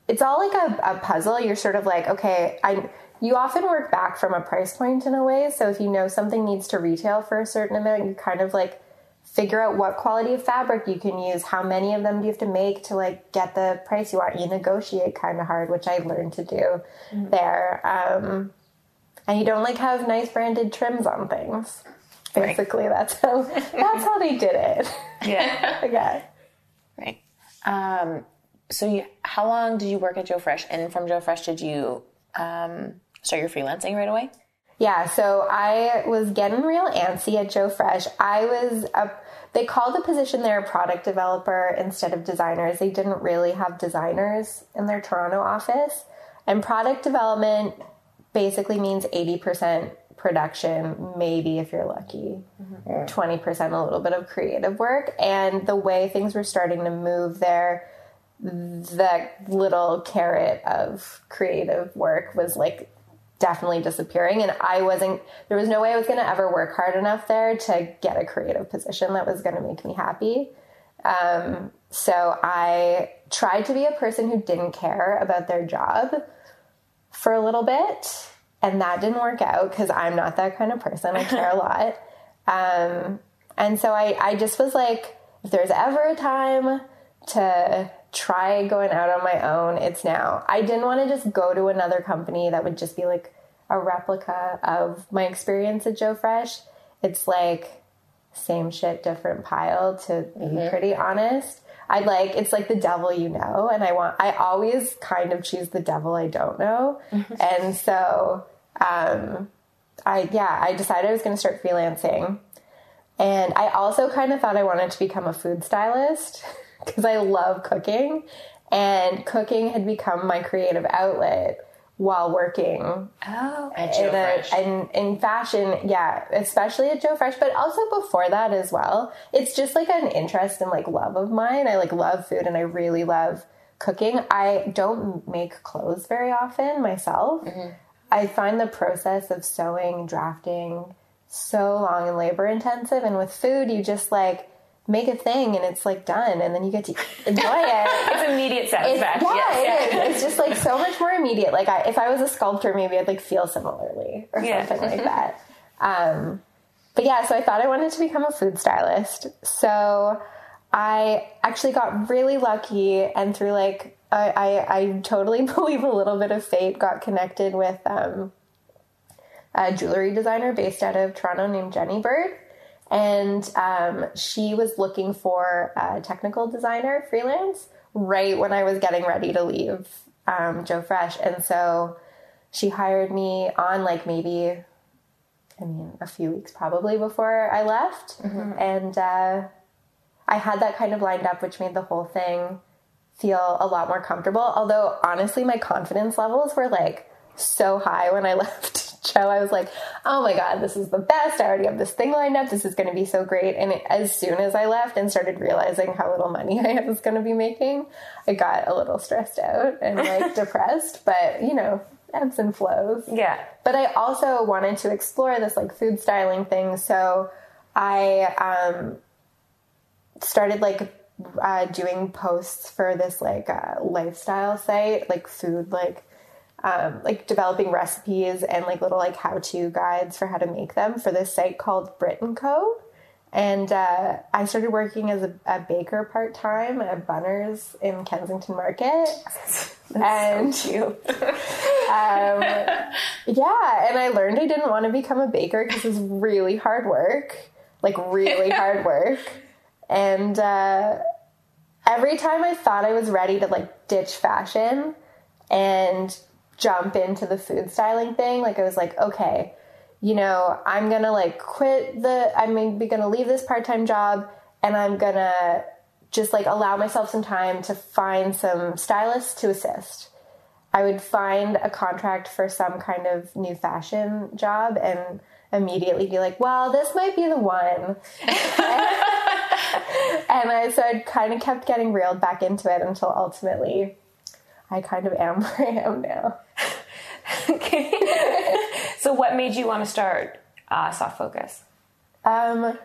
it's all like a, a puzzle. You're sort of like, okay, I you often work back from a price point in a way. So if you know something needs to retail for a certain amount, you kind of like figure out what quality of fabric you can use, how many of them do you have to make to like get the price you want. You negotiate kind of hard, which I learned to do there. Um, and you don't like have nice branded trims on things. Basically, that's how that's how they did it. Yeah. yeah. Right. Um, so, you, how long did you work at Joe Fresh? And from Joe Fresh, did you um, start your freelancing right away? Yeah, so I was getting real antsy at Joe Fresh. I was a they called the position there a product developer instead of designers. They didn't really have designers in their Toronto office. And product development basically means 80% production, maybe if you're lucky, 20% a little bit of creative work. And the way things were starting to move there, that little carrot of creative work was like definitely disappearing. And i wasn't there was no way i was going to ever work hard enough there to get a creative position that was going to make me happy. Um, so i tried to be a person who didn't care about their job for a little bit and that didn't work out because i'm not that kind of person i care a lot um, and so I, I just was like if there's ever a time to try going out on my own, it's now. I didn't want to just go to another company that would just be like a replica of my experience at Joe Fresh. It's like same shit, different pile, to be pretty honest. I like it's like the devil you know, and I want I always kind of choose the devil I don't know. and so um I yeah, I decided I was gonna start freelancing. And I also kind of thought I wanted to become a food stylist because I love cooking. And cooking had become my creative outlet while working Oh, in, a, in, in fashion, yeah, especially at Joe Fresh, but also before that as well. It's just like an interest and like love of mine. I like love food and I really love cooking. I don't make clothes very often myself. I find the process of sewing, drafting so long and labor intensive. And with food, you just like make a thing and it's like done and then you get to enjoy it. It's immediate It's, satisfaction. yeah, yes. it is. It's just like so much more immediate. Like I, if I was a sculptor, maybe I'd like feel similarly or Yeah. something like that. Um, but yeah, so I thought I wanted to become a food stylist. So I actually got really lucky and through like I, I, I totally believe a little bit of fate got connected with um, a jewelry designer based out of Toronto named Jenny Bird. And um, she was looking for a technical designer freelance right when I was getting ready to leave um, Joe Fresh. And so she hired me on like maybe, I mean, a few weeks probably before I left. And uh, I had that kind of lined up, which made the whole thing feel a lot more comfortable. Although, honestly, my confidence levels were like so high when I left Joe. I was like, oh my God, this is the best. I already have this thing lined up. This is going to be so great. And it, as soon as I left and started realizing how little money I was going to be making, I got a little stressed out and like depressed. But, you know, ebbs and flows Yeah. but I also wanted to explore this like food styling thing. So I um, started like uh, doing posts for this like uh, lifestyle site, like food, like um, like developing recipes and like little like how to guides for how to make them for this site called Brit and Co. And uh, I started working as a, a baker part time at Bunners in Kensington Market. and um, yeah, and I learned I didn't want to become a baker because it's really hard work, like really hard work. And uh, every time I thought I was ready to like ditch fashion and jump into the food styling thing, like I was like, okay, you know, I'm gonna like quit the, I'm maybe gonna leave this part time job and I'm gonna just like allow myself some time to find some stylists to assist. I would find a contract for some kind of new fashion job and immediately be like, well, this might be the one. and I, so I kind of kept getting reeled back into it until ultimately I kind of am where I am now. Okay. so, what made you want to start uh, Soft Focus? Um,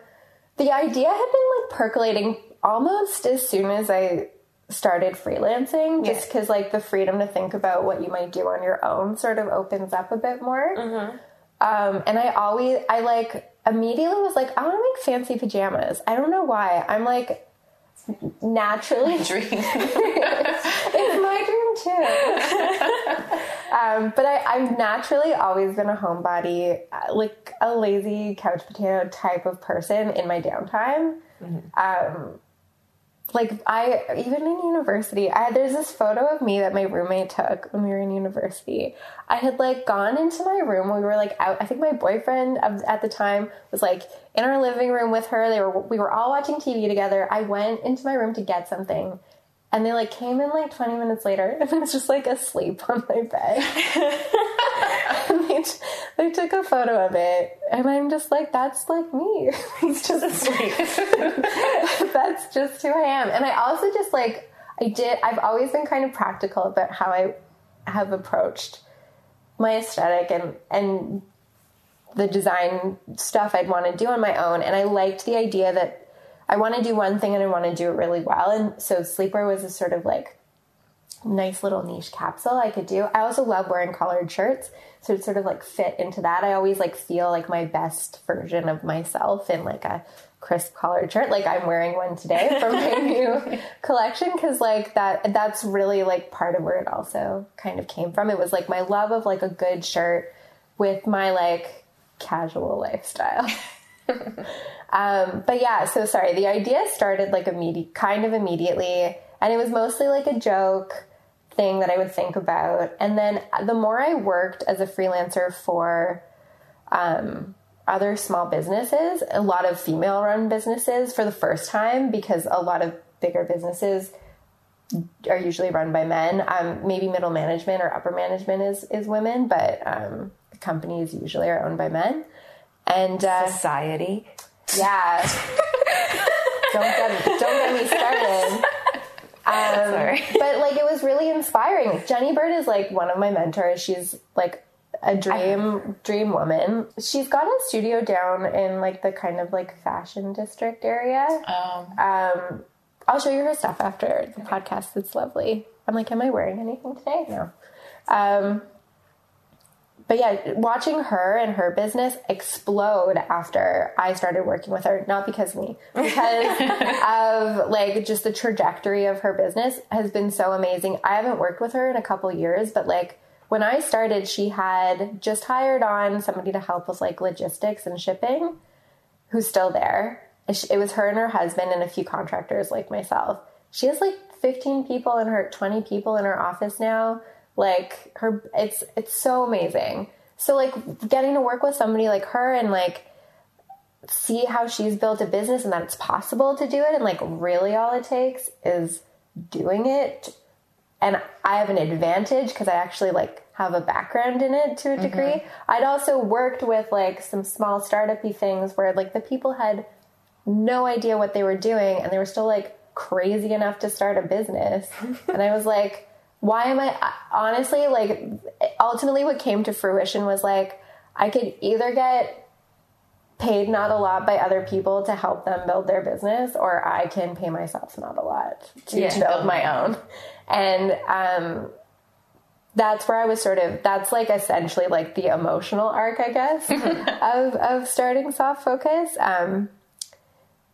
the idea had been like percolating almost as soon as I started freelancing, just because like the freedom to think about what you might do on your own sort of opens up a bit more. Um, and I always, I like immediately was like, I want to make fancy pajamas. I don't know why. I'm like naturally Dream. it's my dream too. um, but I, I've naturally always been a homebody, uh, like a lazy couch potato type of person in my downtime. Um, like I, even in university, I there's this photo of me that my roommate took when we were in university. I had like gone into my room. We were like out. I think my boyfriend at the time was like in our living room with her. They were we were all watching TV together. I went into my room to get something, and they like came in like 20 minutes later, and I was just like asleep on my bed. and they, they took a photo of it, and I'm just like, that's like me. He's just that's just who I am. And I also just like, I did, I've always been kind of practical about how I have approached my aesthetic and, and the design stuff I'd want to do on my own. And I liked the idea that I want to do one thing and I want to do it really well. And so sleepwear was a sort of like nice little niche capsule I could do. I also love wearing collared shirts, so it sort of like fit into that. I always like feel like my best version of myself in like a crisp collared shirt. Like I'm wearing one today from my new collection because like that that's really like part of where it also kind of came from. It was like my love of like a good shirt with my like casual lifestyle. Um, but yeah, so sorry. The idea started like immediate, kind of immediately, and it was mostly like a joke thing that I would think about. And then the more I worked as a freelancer for um, other small businesses, a lot of female-run businesses for the first time, because a lot of bigger businesses are usually run by men. Um, maybe middle management or upper management is is women, but um, companies usually are owned by men. And uh, Society. yeah, don't get don't get me started. Um, Sorry. but like it was really inspiring. Jenny Bird is like one of my mentors. She's like a dream dream woman. She's got a studio down in like the kind of like fashion district area. Um, Um, I'll show you her stuff after the podcast. It's lovely. I'm like, am I wearing anything today? No. Um, but yeah, watching her and her business explode after I started working with her, not because of me, because of like just the trajectory of her business has been so amazing. I haven't worked with her in a couple years, but like when I started, she had just hired on somebody to help with like logistics and shipping who's still there. It was her and her husband and a few contractors like myself. She has like 15 people in her 20 people in her office now. Like her it's it's so amazing. So like getting to work with somebody like her and like see how she's built a business and that it's possible to do it and like really all it takes is doing it and I have an advantage because I actually like have a background in it to a degree. Mm-hmm. I'd also worked with like some small startupy things where like the people had no idea what they were doing and they were still like crazy enough to start a business. and I was like, why am I honestly like ultimately what came to fruition was like I could either get paid not a lot by other people to help them build their business or I can pay myself not a lot to Yeah. build my own. And um that's where I was sort of that's like essentially like the emotional arc I guess of of starting soft focus. Um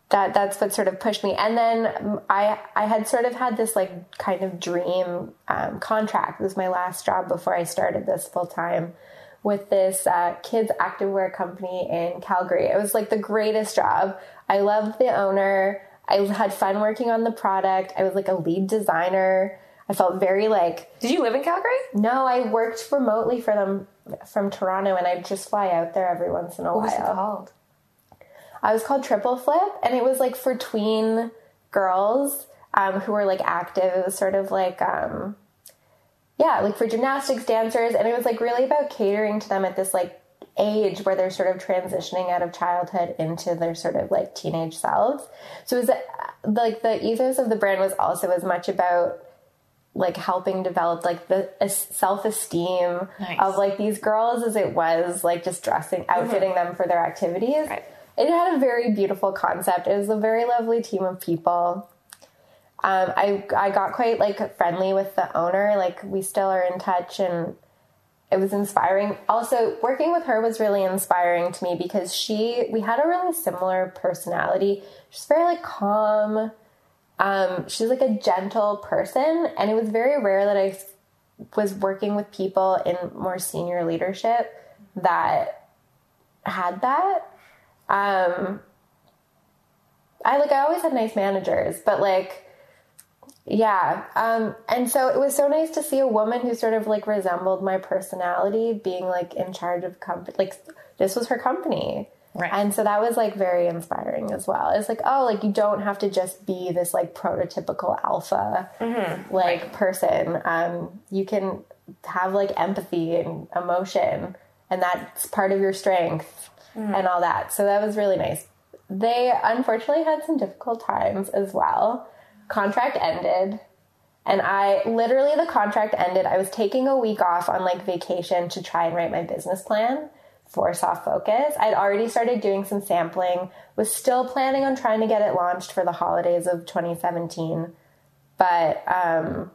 that that's what sort of pushed me. And then i i had sort of had this like kind of dream um, contract. This was my last job before i started this full time with this uh, kids activewear company in calgary. It was like the greatest job. I loved the owner. I had fun working on the product. I was like a lead designer. I felt very like Did you live in Calgary? no i worked remotely for them from toronto and i'd just fly out there every once in a What was it while I was called Triple Flip, and it was like for tween girls um, who were like active. It was sort of like, um, yeah, like for gymnastics dancers, and it was like really about catering to them at this like age where they're sort of transitioning out of childhood into their sort of like teenage selves. So it was uh, like the ethos of the brand was also as much about like helping develop like the self esteem Nice. of like these girls as it was like just dressing, outfitting them for their activities. Right. It had a very beautiful concept. It was a very lovely team of people. Um, I I got quite like friendly with the owner. Like we still are in touch, and it was inspiring. Also, working with her was really inspiring to me because she we had a really similar personality. She's very like calm. Um, she's like a gentle person, and it was very rare that I was working with people in more senior leadership that had that. Um, I like I always had nice managers, but like yeah. Um, and so it was so nice to see a woman who sort of like resembled my personality being like in charge of company. Like this was her company. Right. And so that was like very inspiring as well. It's like, oh, like you don't have to just be this like prototypical alpha like person. Um, you can have like empathy and emotion, and that's part of your strength and all that. So that was really nice. They unfortunately had some difficult times as well. Contract ended. And I literally, the contract ended. I was taking a week off on like vacation to try and write my business plan for Soft Focus. I'd already started doing some sampling, was still planning on trying to get it launched for the holidays of 2017. But um,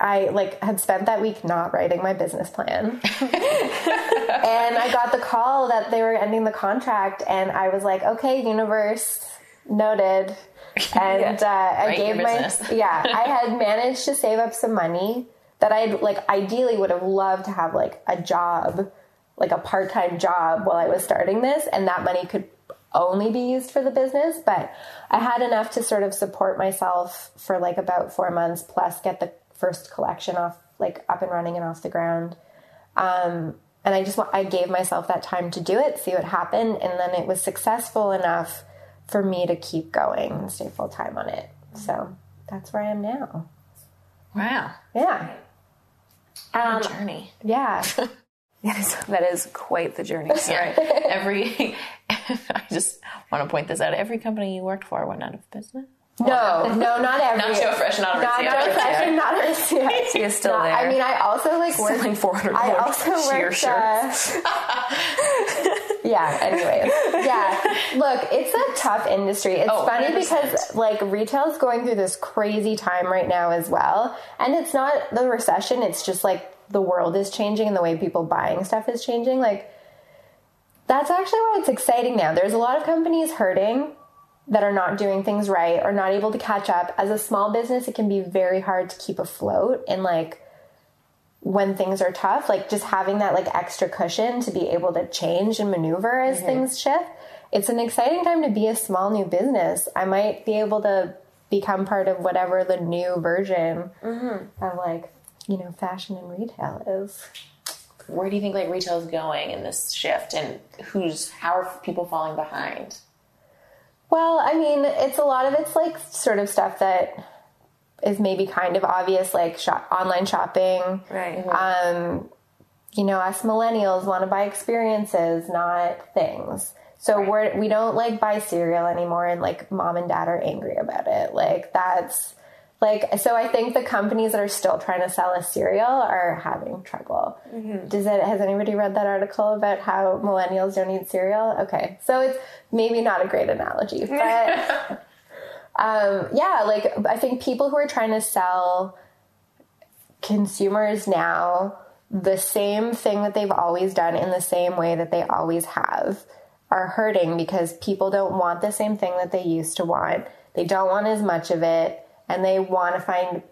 I like had spent that week not writing my business plan. and I got the call that they were ending the contract, and I was like, okay, universe, noted. And uh, I Right gave my yeah, I had managed to save up some money that I'd like ideally would have loved to have like a job, like a part time job while I was starting this, and that money could only be used for the business. But I had enough to sort of support myself for like about four months, plus get the first collection off, like up and running and off the ground. Um, and I just I gave myself that time to do it, see what happened, and then it was successful enough for me to keep going and stay full time on it. So that's where I am now. Wow. Yeah. Um, journey. Yeah. That is, that is quite the journey. Sorry. Every, I just want to point this out. Every company you worked for went out of business. No, no, not every. Not Joe Fresh, not Not Aritzia. not fashion, not Aritzia. She is still No, there. I mean, I also like worked. Selling 400 I also worked. Uh, yeah. Anyways, yeah. Look, it's a tough industry. It's Oh, funny 100%. because like retail's going through this crazy time right now as well, and it's not the recession. It's just like the world is changing and the way people buying stuff is changing. Like that's actually why it's exciting now. There's a lot of companies hurting that are not doing things right or not able to catch up. As a small business, it can be very hard to keep afloat and like when things are tough, like just having that like extra cushion to be able to change and maneuver as mm-hmm. things shift. It's an exciting time to be a small new business. I might be able to become part of whatever the new version mm-hmm. of like, you know, fashion and retail is. Where do you think like retail is going in this shift, and who's how are people falling behind? Well, I mean, it's a lot of it's like sort of stuff that is maybe kind of obvious, like shop, online shopping. right. Um, you know, us millennials want to buy experiences, not things. So we're we don't like buy cereal anymore, and like mom and dad are angry about it. Like that's like so. I think the companies that are still trying to sell us cereal are having trouble. Does it? Has anybody read that article about how millennials don't eat cereal? Okay, so it's maybe not a great analogy, but um, yeah, like I think people who are trying to sell consumers now the same thing that they've always done in the same way that they always have are hurting because people don't want the same thing that they used to want. They don't want as much of it and they want to find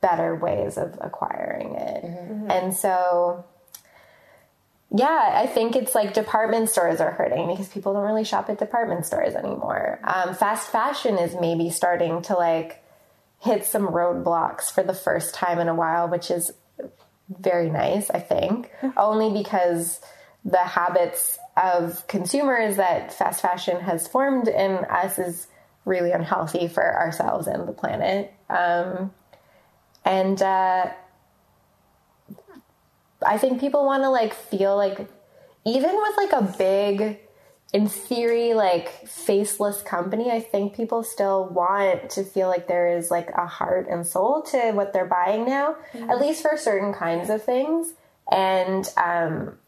better ways of acquiring it. And so yeah, I think it's like department stores are hurting because people don't really shop at department stores anymore. Um, fast fashion is maybe starting to like hit some roadblocks for the first time in a while, which is very nice, I think, only because the habits of consumers that fast fashion has formed in us is really unhealthy for ourselves and the planet. Um, and uh, I think people want to like feel like, even with like a big, in theory, like faceless company, I think people still want to feel like there is like a heart and soul to what they're buying now, at least for certain kinds of things. And um,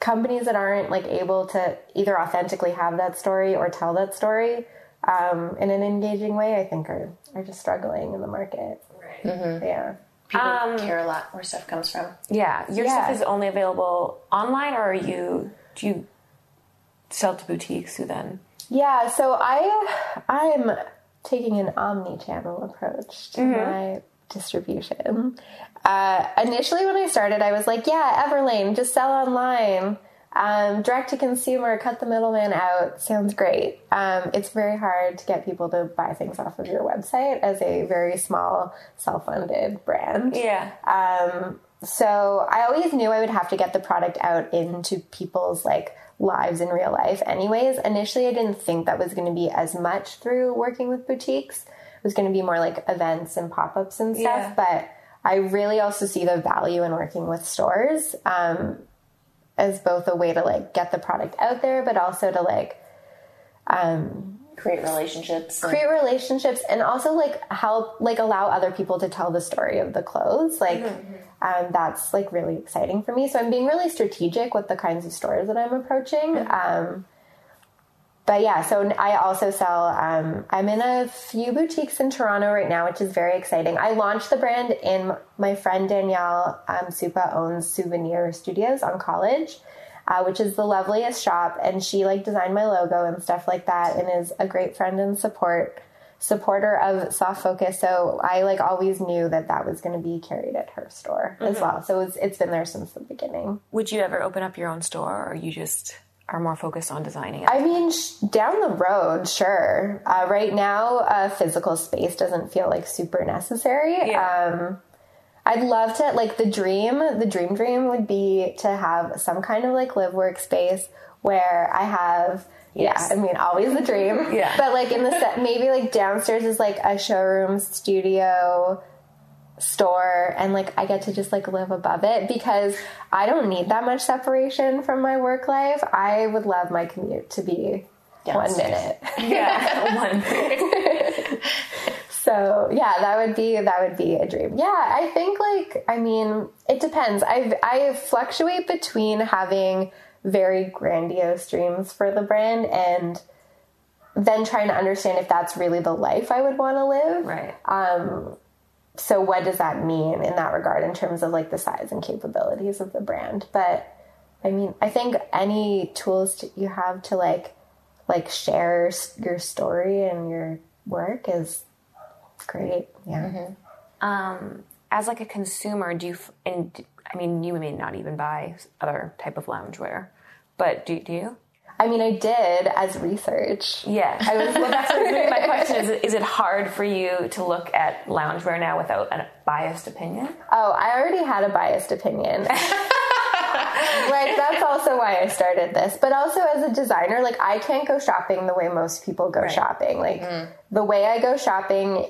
companies that aren't like able to either authentically have that story or tell that story um, in an engaging way, I think are are just struggling in the market. Yeah. People care a lot where stuff comes from. Yeah, your Yeah. stuff is only available online, or are you do you sell to boutiques who then? Yeah, so I I'm taking an omni-channel approach to my distribution. Uh, initially, when I started, I was like, "Yeah, Everlane, just sell online, um, direct to consumer, cut the middleman out. Sounds great." Um, it's very hard to get people to buy things off of your website as a very small, self-funded brand. Yeah, Um, so I always knew I would have to get the product out into people's like lives in real life anyways. Initially I didn't think that was going to be as much through working with boutiques. It was going to be more like events and pop-ups and stuff, Yeah. but I really also see the value in working with stores um, as both a way to like get the product out there, but also to like Create relationships. and- create relationships and also like help like allow other people to tell the story of the clothes. Like um, that's like really exciting for me. So i'm being really strategic with the kinds of stores that i'm approaching. Um, but yeah so i also sell um, i'm in a few boutiques in toronto right now which is very exciting. I launched the brand in my friend danielle um, supa owns souvenir studios on college uh, which is the loveliest shop and she like designed my logo and stuff like that and is a great friend and support supporter of soft focus. So i like always knew that that was going to be carried at her store as well. So it's, it's been there since the beginning. Would you ever open up your own store, or you just are more focused on designing it? i mean sh- down the road sure uh, right now uh, physical space doesn't feel like super necessary um, I'd love to like the dream, the dream dream would be to have some kind of like live workspace where I have Yeah, I mean, always the dream. Yeah. But like in the set, maybe like downstairs is like a showroom, studio, store, and like I get to just like live above it because I don't need that much separation from my work life. I would love my commute to be one minute. Yeah, one. So yeah, that would be that would be a dream. Yeah, I think like I mean it depends. I I fluctuate between having very grandiose dreams for the brand and then trying to understand if that's really the life I would want to live. Right. Um, so what does that mean in that regard in terms of like the size and capabilities of the brand? But I mean, I think any tools to, you have to like like share your story and your work is great. Yeah. Um, as like a consumer, do you? And I mean, you may not even buy other type of loungewear, but do, do you? I mean, I did as research. Yeah, I was. Well, that's what really my question is: Is it hard for you to look at loungewear now without a biased opinion? Oh, I already had a biased opinion. like that's also why I started this. But also as a designer, like I can't go shopping the way most people go shopping. Like mm. the way I go shopping,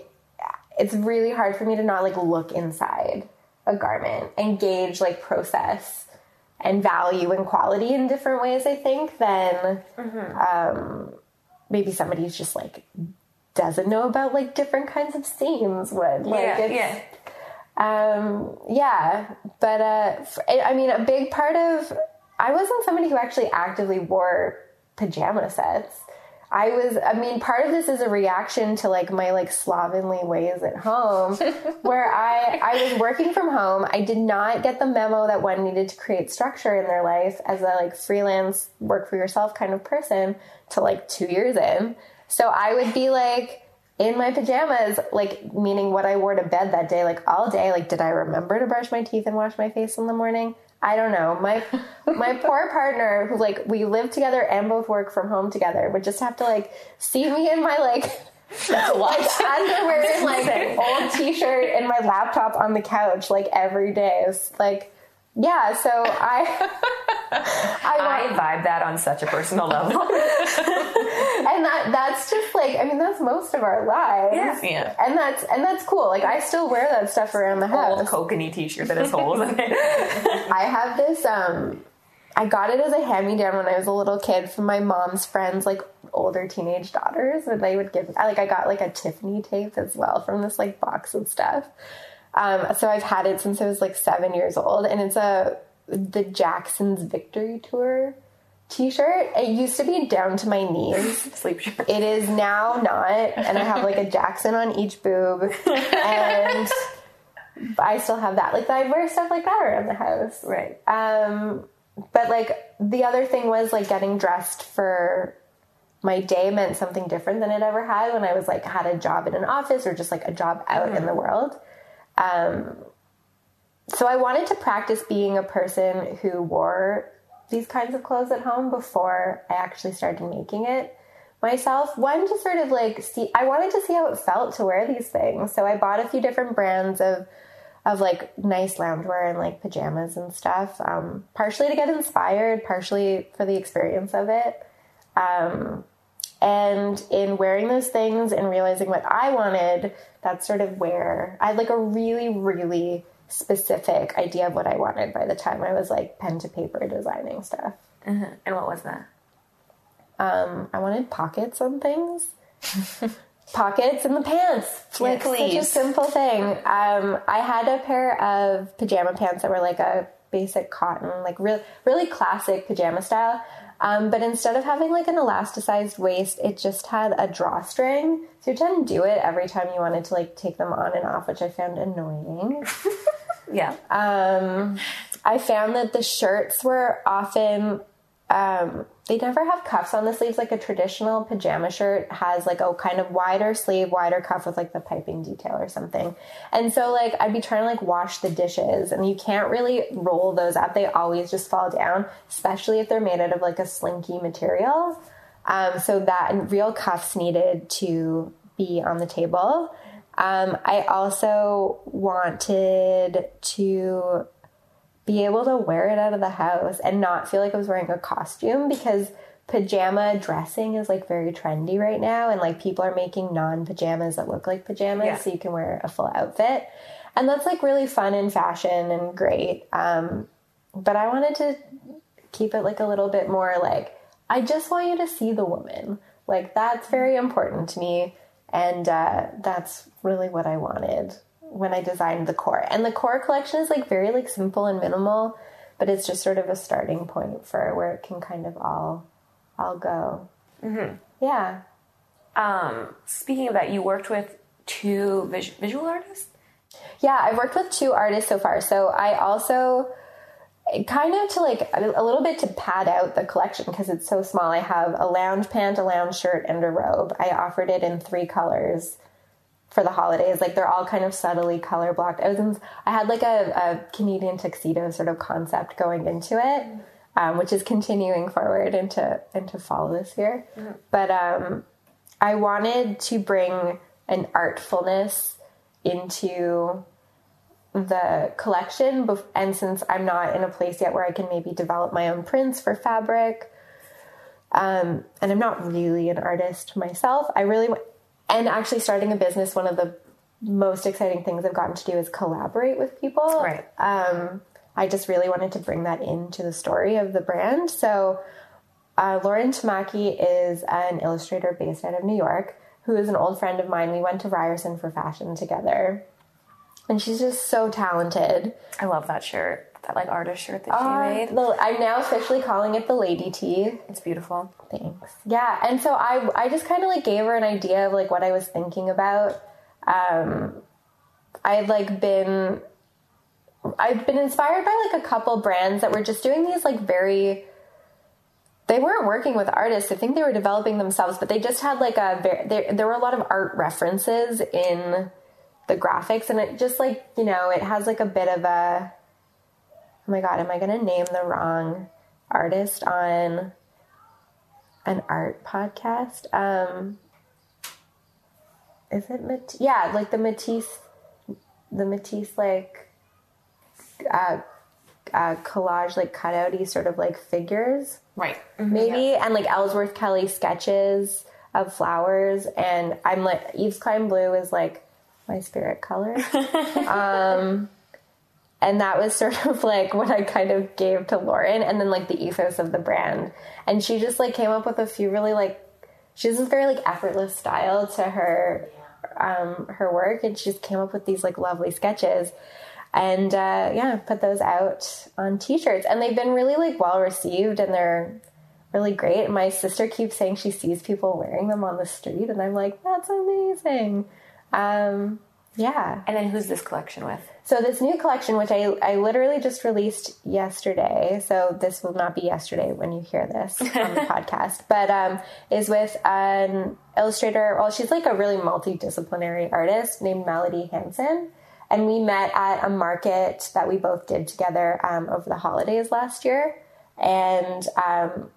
it's really hard for me to not like look inside a garment and gauge like process and value and quality in different ways. I think than um, maybe somebody who's just like doesn't know about like different kinds of seams would. Like yeah, it's, yeah. um, yeah, but uh, I mean, a big part of I wasn't somebody who actually actively wore pajama sets. I was, I mean, part of this is a reaction to like my like slovenly ways at home, where I I was working from home. I did not get the memo that one needed to create structure in their life as a like freelance work for yourself kind of person to like two years in. So I would be like in my pajamas, like meaning what I wore to bed that day, like all day. Like, did I remember to brush my teeth and wash my face in the morning? I don't know. My my poor partner, who like we live together and both work from home together, would just have to like see me in my like like underwear and like old t-shirt and my laptop on the couch like every day. It's like yeah, so I I, I vibe that on such a personal level. and that that's just like I mean that's most of our lives. Yeah. Yeah. And that's and that's cool. Like I still wear that stuff around the house. Old kokanee t-shirt that has holes in it. I have this um I got it as a hand-me-down when I was a little kid from my mom's friends, like older teenage daughters, and they would give like I got like a Tiffany tape as well from this like box of stuff. Um, so I've had it since I was like seven years old, and it's a the Jackson's Victory Tour T-shirt. It used to be down to my knees. Sleep shirt. It is now not, and I have like a Jackson on each boob, and I still have that. Like I wear stuff like that around the house. Right. Um, but like the other thing was like getting dressed for my day meant something different than it ever had when I was like had a job in an office or just like a job out in the world. Um, so I wanted to practice being a person who wore these kinds of clothes at home before I actually started making it myself. One to sort of like see, I wanted to see how it felt to wear these things. So I bought a few different brands of of like nice loungewear and like pajamas and stuff. Um, partially to get inspired, partially for the experience of it. Um, and in wearing those things and realizing what I wanted, that's sort of where I had like a really, really specific idea of what I wanted by the time I was like pen to paper designing stuff. And what was that? Um, I wanted pockets on things. pockets in the pants. Like such a simple thing. Um, I had a pair of pajama pants that were like a basic cotton, like real, really classic pajama style. Um, but instead of having like an elasticized waist, it just had a drawstring. So you had to do it every time you wanted to like take them on and off, which I found annoying. Yeah. Um, I found that the shirts were often um, they never have cuffs on the sleeves like a traditional pajama shirt has like a kind of wider sleeve, wider cuff with like the piping detail or something. And so like I'd be trying to like wash the dishes and you can't really roll those up. They always just fall down, especially if they're made out of like a slinky material. Um, so that real cuffs needed to be on the table. Um, I also wanted to be able to wear it out of the house and not feel like I was wearing a costume because pajama dressing is like very trendy right now and like people are making non-pajamas that look like pajamas Yeah. so you can wear a full outfit. And that's like really fun and fashion and great um, but i wanted to keep it like a little bit more like i just want you to see the woman. Like that's very important to me and uh, that's really what i wanted when i designed the core and the core collection is like very like simple and minimal but it's just sort of a starting point for where it can kind of all all go yeah Um, speaking of that, you worked with two vis- visual artists. Yeah, I've worked with two artists so far. So I also kind of to like a little bit to pad out the collection because it's so small. I have a lounge pant, a lounge shirt, and a robe. I offered it in three colors for the holidays. Like they're all kind of subtly color blocked. I was in, I had like a, a Canadian tuxedo sort of concept going into it, um, which is continuing forward into into fall this year. But um, I wanted to bring an artfulness into the collection and since i'm not in a place yet where i can maybe develop my own prints for fabric um, and i'm not really an artist myself i really and actually starting a business one of the most exciting things i've gotten to do is collaborate with people Right. um, i just really wanted to bring that into the story of the brand so uh, Lauren Tamaki is an illustrator based out of New York who is an old friend of mine. We went to Ryerson for fashion together. And she's just so talented. I love that shirt, that like artist shirt that she Uh, made. the- I'm now officially calling it the Lady Tee. It's beautiful. Thanks. Yeah, and so I I just kind of like gave her an idea of like what I was thinking about. Um, I'd like been I've been inspired by like a couple brands that were just doing these like very they weren't working with artists. I think they were developing themselves, but they just had like a there, there were a lot of art references in the graphics and it just like, you know, it has like a bit of a Oh my god, am I going to name the wrong artist on an art podcast? Um is it Mat- yeah, like the Matisse the Matisse like uh uh, collage like cutouty sort of like figures Right. maybe and like Ellsworth Kelly sketches of flowers and I'm like Yves Klein Blue is like my spirit color. um and that was sort of like what I kind of gave to Lauren and then like the ethos of the brand. And she just like came up with a few really like she has this very like effortless style to her um her work and she just came up with these like lovely sketches and uh, yeah, put those out on t-shirts, and they've been really like well received, and they're really great. My sister keeps saying she sees people wearing them on the street, and I'm like, that's amazing. Um, yeah. And then who's this collection with? So this new collection, which I I literally just released yesterday, so this will not be yesterday when you hear this on the podcast, but um, is with an illustrator. Well, she's like a really multidisciplinary artist named Melody Hansen, and we met at a market that we both did together um, over the holidays last year, and um,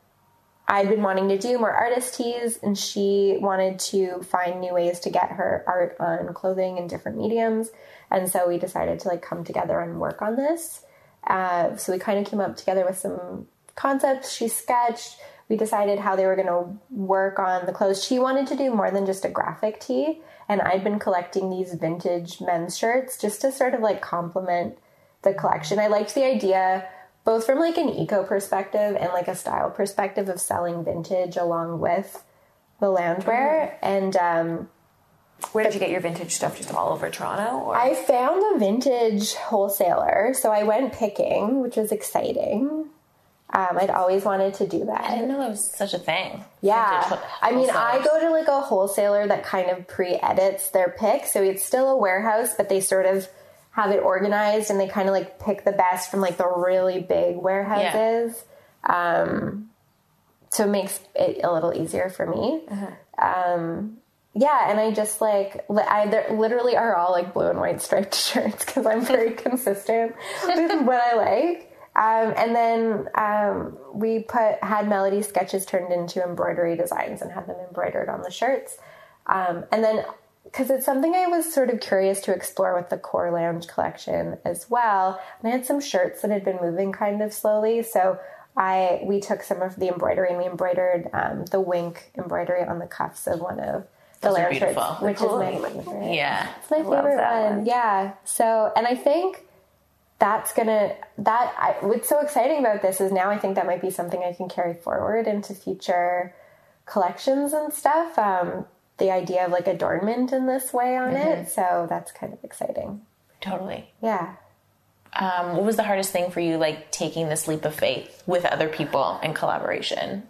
I'd been wanting to do more artist tees, and she wanted to find new ways to get her art on clothing in different mediums. And so we decided to like come together and work on this. Uh, so we kind of came up together with some concepts. She sketched. We decided how they were going to work on the clothes. She wanted to do more than just a graphic tee, and I'd been collecting these vintage men's shirts just to sort of like complement the collection. I liked the idea both from like an eco perspective and like a style perspective of selling vintage along with the loungewear. And um, Where did you get your vintage stuff? Just all over Toronto? Or? I found a vintage wholesaler, so I went picking, which was exciting. Um, I'd always wanted to do that. I didn't know that was such a thing. Yeah. I mean, I go to like a wholesaler that kind of pre edits their pick. So it's still a warehouse, but they sort of have it organized and they kind of like pick the best from like the really big warehouses. Um, so it makes it a little easier for me. Um, yeah, and I just like I there literally are all like blue and white striped shirts because I'm very consistent with what I like. Um, and then um, we put had melody sketches turned into embroidery designs and had them embroidered on the shirts. Um, and then because it's something I was sort of curious to explore with the Core Lounge collection as well. And I had some shirts that had been moving kind of slowly, so I we took some of the embroidery and we embroidered um, the wink embroidery on the cuffs of one of the Those layer shirts, which Cool. is my favorite. Yeah. It's my favorite one. one. Yeah. So, and I think that's gonna that I, what's so exciting about this is now I think that might be something I can carry forward into future collections and stuff. Um, the idea of like adornment in this way on it. So that's kind of exciting. Totally. Yeah. Um, what was the hardest thing for you, like taking this leap of faith with other people in collaboration?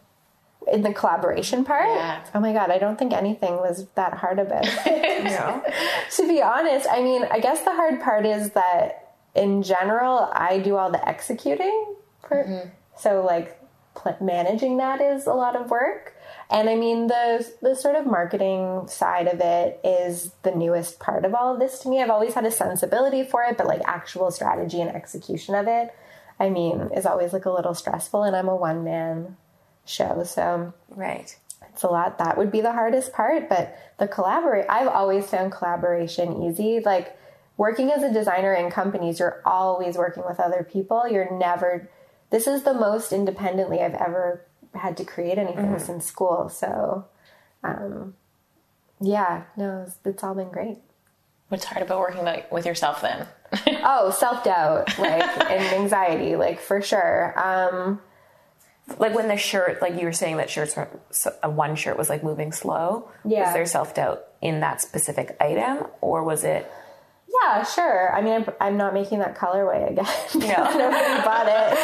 In the collaboration part, Yeah. oh my god, I don't think anything was that hard about it. No. to be honest, I mean, I guess the hard part is that in general, I do all the executing. For, So, like, pl- managing that is a lot of work. And I mean, the the sort of marketing side of it is the newest part of all of this to me. I've always had a sensibility for it, but like actual strategy and execution of it, I mean, is always like a little stressful. And I'm a one man show, so Right. it's a lot that would be the hardest part but the collaborate i've always found collaboration easy like working as a designer in companies you're always working with other people you're never this is the most independently i've ever had to create anything since school so um yeah no it's, it's all been great What's hard about working like, with yourself then? oh self-doubt like and anxiety like for sure um like when the shirt, like you were saying that shirts, were, so- uh, one shirt was like moving slow. Yeah. Was there self doubt in that specific item, or was it? Yeah, sure. I mean, I'm, I'm not making that colorway again. Yeah. Nobody bought it.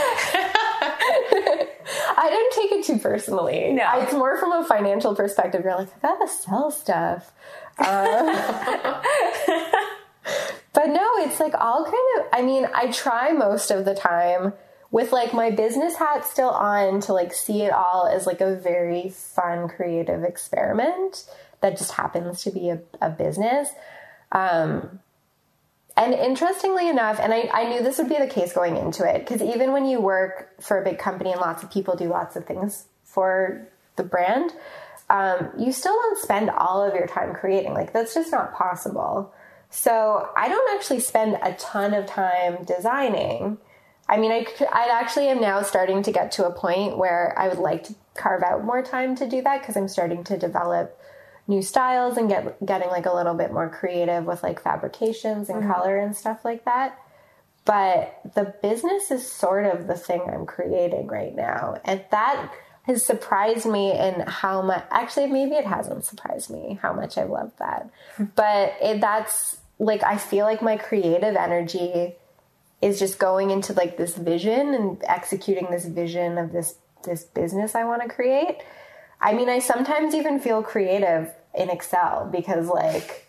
I didn't take it too personally. No. It's more from a financial perspective. You're like, I gotta sell stuff. Uh, but no, it's like all kind of, I mean, I try most of the time with like my business hat still on to like see it all as like a very fun creative experiment that just happens to be a, a business. Um, and interestingly enough, and I, I knew this would be the case going into it, because even when you work for a big company and lots of people do lots of things for the brand, um, you still don't spend all of your time creating. Like, that's just not possible. So, I don't actually spend a ton of time designing. I mean, I, I actually am now starting to get to a point where I would like to carve out more time to do that because I'm starting to develop new styles and get getting like a little bit more creative with like fabrications and mm-hmm. color and stuff like that. But the business is sort of the thing I'm creating right now. And that has surprised me in how much actually maybe it hasn't surprised me how much I've loved that. Hmm. but it, that's like I feel like my creative energy is just going into like this vision and executing this vision of this this business I want to create. I mean, I sometimes even feel creative in Excel because like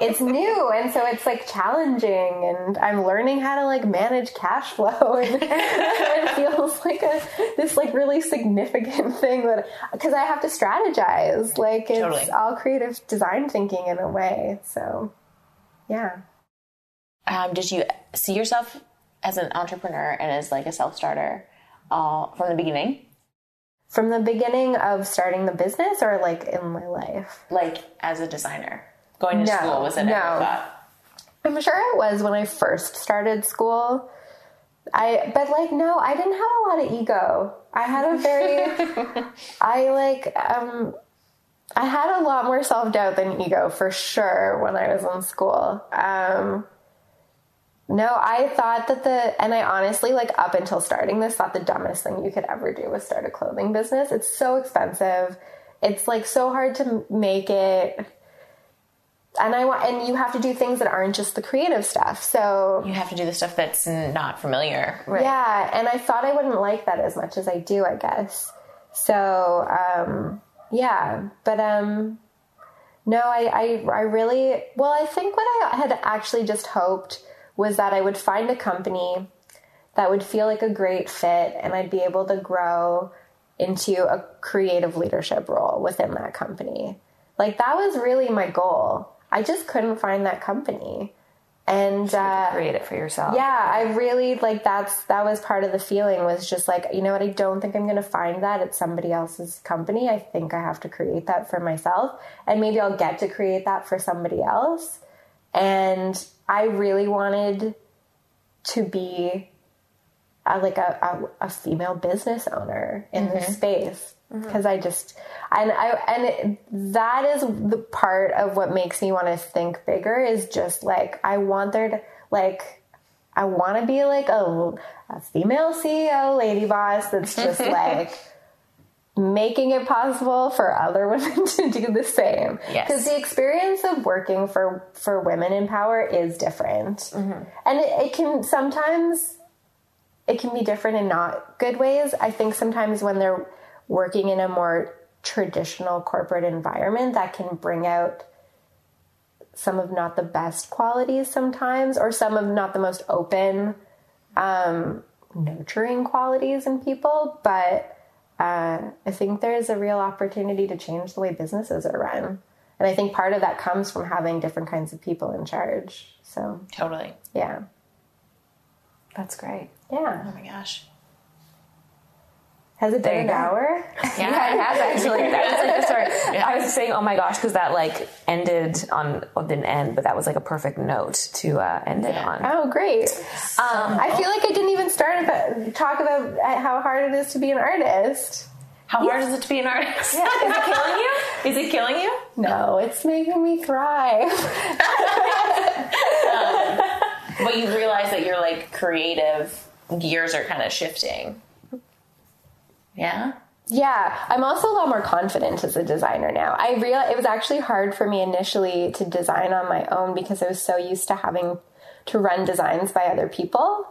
it's new and so it's like challenging and I'm learning how to like manage cash flow and it feels like a this like really significant thing that because I have to strategize like it's Totally. all creative design thinking in a way. So yeah. Um, did you see yourself as an entrepreneur and as like a self starter all from the beginning? From the beginning of starting the business or like in my life? Like as a designer? Going to No, school was it no. ever thought? I'm sure it was when I first started school. I but like no, I didn't have a lot of ego. I had a very I like um I had a lot more self-doubt than ego for sure when I was in school. Um no, I thought that the and I honestly like up until starting this thought the dumbest thing you could ever do was start a clothing business. It's so expensive. It's like so hard to make it and I want, and you have to do things that aren't just the creative stuff. So You have to do the stuff that's not familiar. yeah, and I thought I wouldn't like that as much as I do, I guess. So um, yeah, but um, no, I, I I really well, I think what I had actually just hoped was that I would find a company that would feel like a great fit, and I'd be able to grow into a creative leadership role within that company. Like that was really my goal. I just couldn't find that company. And uh, Create it for yourself. yeah, I really like that's that was part of the feeling was just like, you know what, I don't think I'm going to find that at somebody else's company. I think I have to create that for myself and maybe I'll get to create that for somebody else. And I really wanted to be a, like a, a, a female business owner in this mm-hmm. space. Mm-hmm. Because I just and I and it, that is the part of what makes me want to think bigger is just like I want there to like I want to be like a, a female CEO lady boss that's just like making it possible for other women to do the same Yes. because the experience of working for for women in power is different and it, it can sometimes it can be different in not good ways. I think sometimes when they're working in a more traditional corporate environment, that can bring out some of not the best qualities sometimes, or some of not the most open, um, nurturing qualities in people. But uh, I think there is a real opportunity to change the way businesses are run. And I think part of that comes from having different kinds of people in charge. So, Totally. yeah. That's great. Yeah. Oh my gosh. Has it been an go. hour? Yeah, it has actually. That was like the story. I was saying, oh my gosh, because that like ended on well, didn't end, but that was like a perfect note to uh, end it on. Oh, great. Um, I feel like I didn't even start about talk about how hard it is to be an artist. How hard is it to be an artist? Is it killing you? Is it killing you? No, it's making me thrive. But you realize that your like creative gears are kind of shifting. Yeah. Yeah, I'm also a lot more confident as a designer now. I real it was actually hard for me initially to design on my own because I was so used to having to run designs by other people,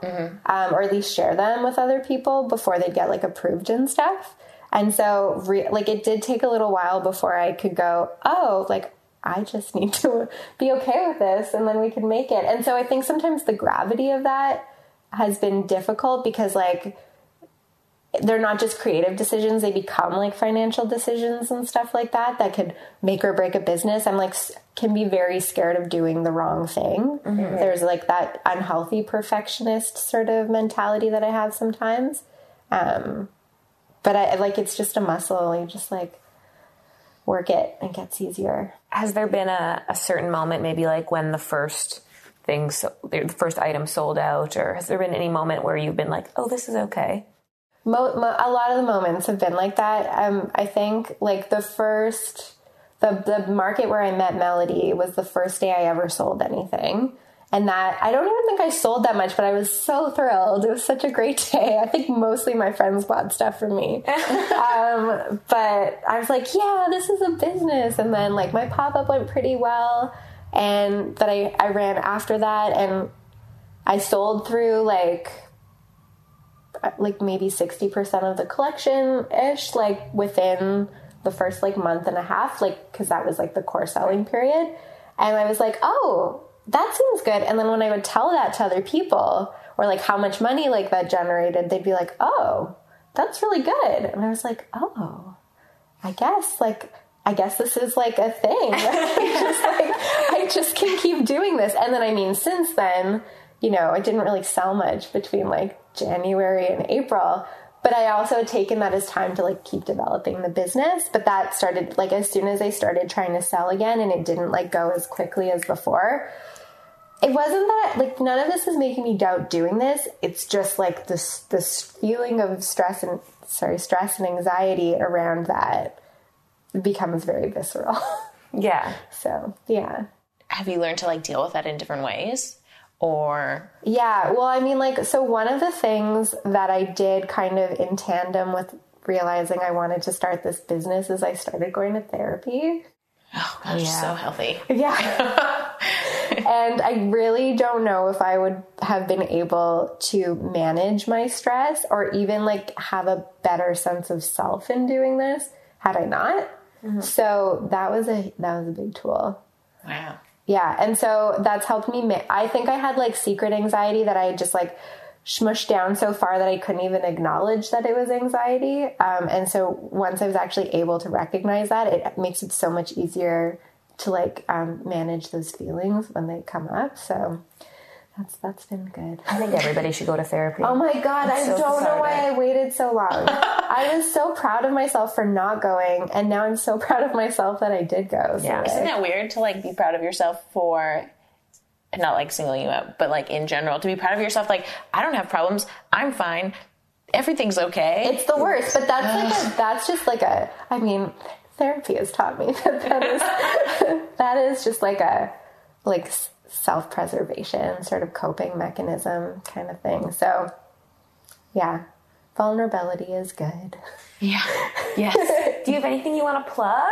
um, or at least share them with other people before they'd get like approved and stuff. And so, re- like, it did take a little while before I could go, oh, like I just need to be okay with this, and then we can make it. And so, I think sometimes the gravity of that has been difficult because, like, they're not just creative decisions they become like financial decisions and stuff like that that could make or break a business. I'm like can be very scared of doing the wrong thing. There's like that unhealthy perfectionist sort of mentality that i have sometimes. Um but i like it's just a muscle. You just like work it. And it gets easier. Has there been a, a certain moment, maybe like when the first things, the first item sold out, or has there been any moment where you've been like, oh, this is okay? Mo- mo- a lot of the moments have been like that. Um, I think like the first, the the market where I met Melody was the first day I ever sold anything, and that I don't even think I sold that much, but I was so thrilled. It was such a great day. I think mostly my friends bought stuff from me, um, but I was like, yeah, this is a business. And then like my pop up went pretty well, and that I I ran after that, and I sold through like Uh, like maybe 60% of the collection ish like within the first like month and a half like because that was like the core selling period and i was like oh that seems good and then when i would tell that to other people or like how much money like that generated they'd be like oh that's really good and i was like oh i guess like I guess this is like a thing. just like I just can keep doing this. And then I mean since then, you know, I didn't really sell much between like January and April. But I also had taken that as time to like keep developing the business. But that started like as soon as I started trying to sell again and it didn't like go as quickly as before. It wasn't that like none of this is making me doubt doing this. It's just like this this feeling of stress and sorry, stress and anxiety around that becomes very visceral. Yeah. so yeah. Have you learned to like deal with that in different ways? Or Yeah, well, I mean, like, so one of the things that I did kind of in tandem with realizing I wanted to start this business is I started going to therapy. oh gosh, so healthy. Yeah. and I really don't know if I would have been able to manage my stress or even like have a better sense of self in doing this had I not. Mm-hmm. So that was a that was a big tool. Wow. Yeah, and so that's helped me. I think I had like secret anxiety that I just like smushed down so far that I couldn't even acknowledge that it was anxiety. Um, and so once I was actually able to recognize that, it makes it so much easier to like um, manage those feelings when they come up. So that's that's been good. I think everybody should go to therapy. Oh my god, I so don't know why. I waited so long. I was so proud of myself for not going, and now I'm so proud of myself that I did go. So Yeah. like- Isn't that weird to like be proud of yourself for not like singling you out, but like in general, to be proud of yourself. Like, I don't have problems. I'm fine. Everything's okay. It's the worst, but that's like a, that's just like a. I mean, therapy has taught me that that is that is just like a like self preservation sort of coping mechanism kind of thing. So, yeah, vulnerability is good. yeah. Yes. Do you have anything you want to plug?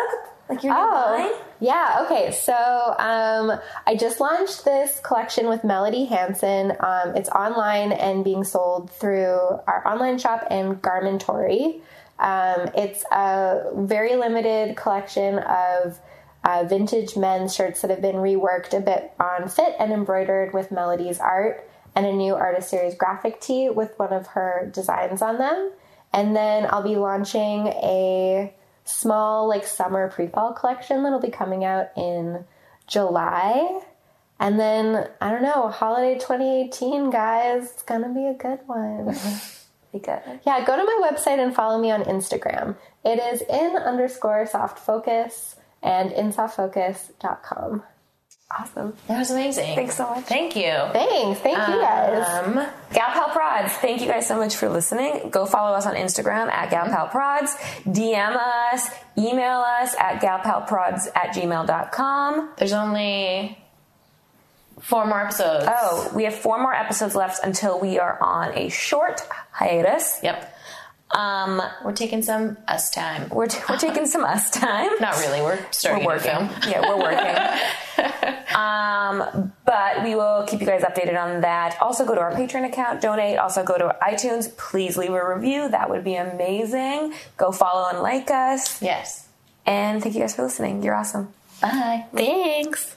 Like your new Oh, line? yeah. Okay. So um, I just launched this collection with Melody Hansen. Um, it's online and being sold through our online shop and Garmentory. Um, it's a very limited collection of uh, vintage men's shirts that have been reworked a bit on fit and embroidered with Melody's art, and a new artist series graphic tee with one of her designs on them. And then I'll be launching a small like summer pre-fall collection that'll be coming out in July. And then I don't know, holiday 2018 guys, it's to be a good one. Be good. yeah, go to my website and follow me on Instagram. It is in underscore soft focus and insoftfocus.com. Awesome. That was amazing. Thanks so much. Thank you. Thanks. Thank you guys. Um, Gal Pal Prods, thank you guys so much for listening. Go follow us on Instagram at Gal Pal Prods. DM us, email us at galpalprods at gmail.com. there's only four more episodes. Oh, we have four more episodes left until we are on a short hiatus. Yep. Um, we're taking some us time. We're, t- we're taking some us time. Not really. We're starting we're working. film. Yeah, we're working. um, but we will keep you guys updated on that. Also, go to our Patreon account, donate. Also, go to iTunes. Please leave a review. That would be amazing. Go follow and like us. Yes. And thank you guys for listening. You're awesome. Bye. Thanks.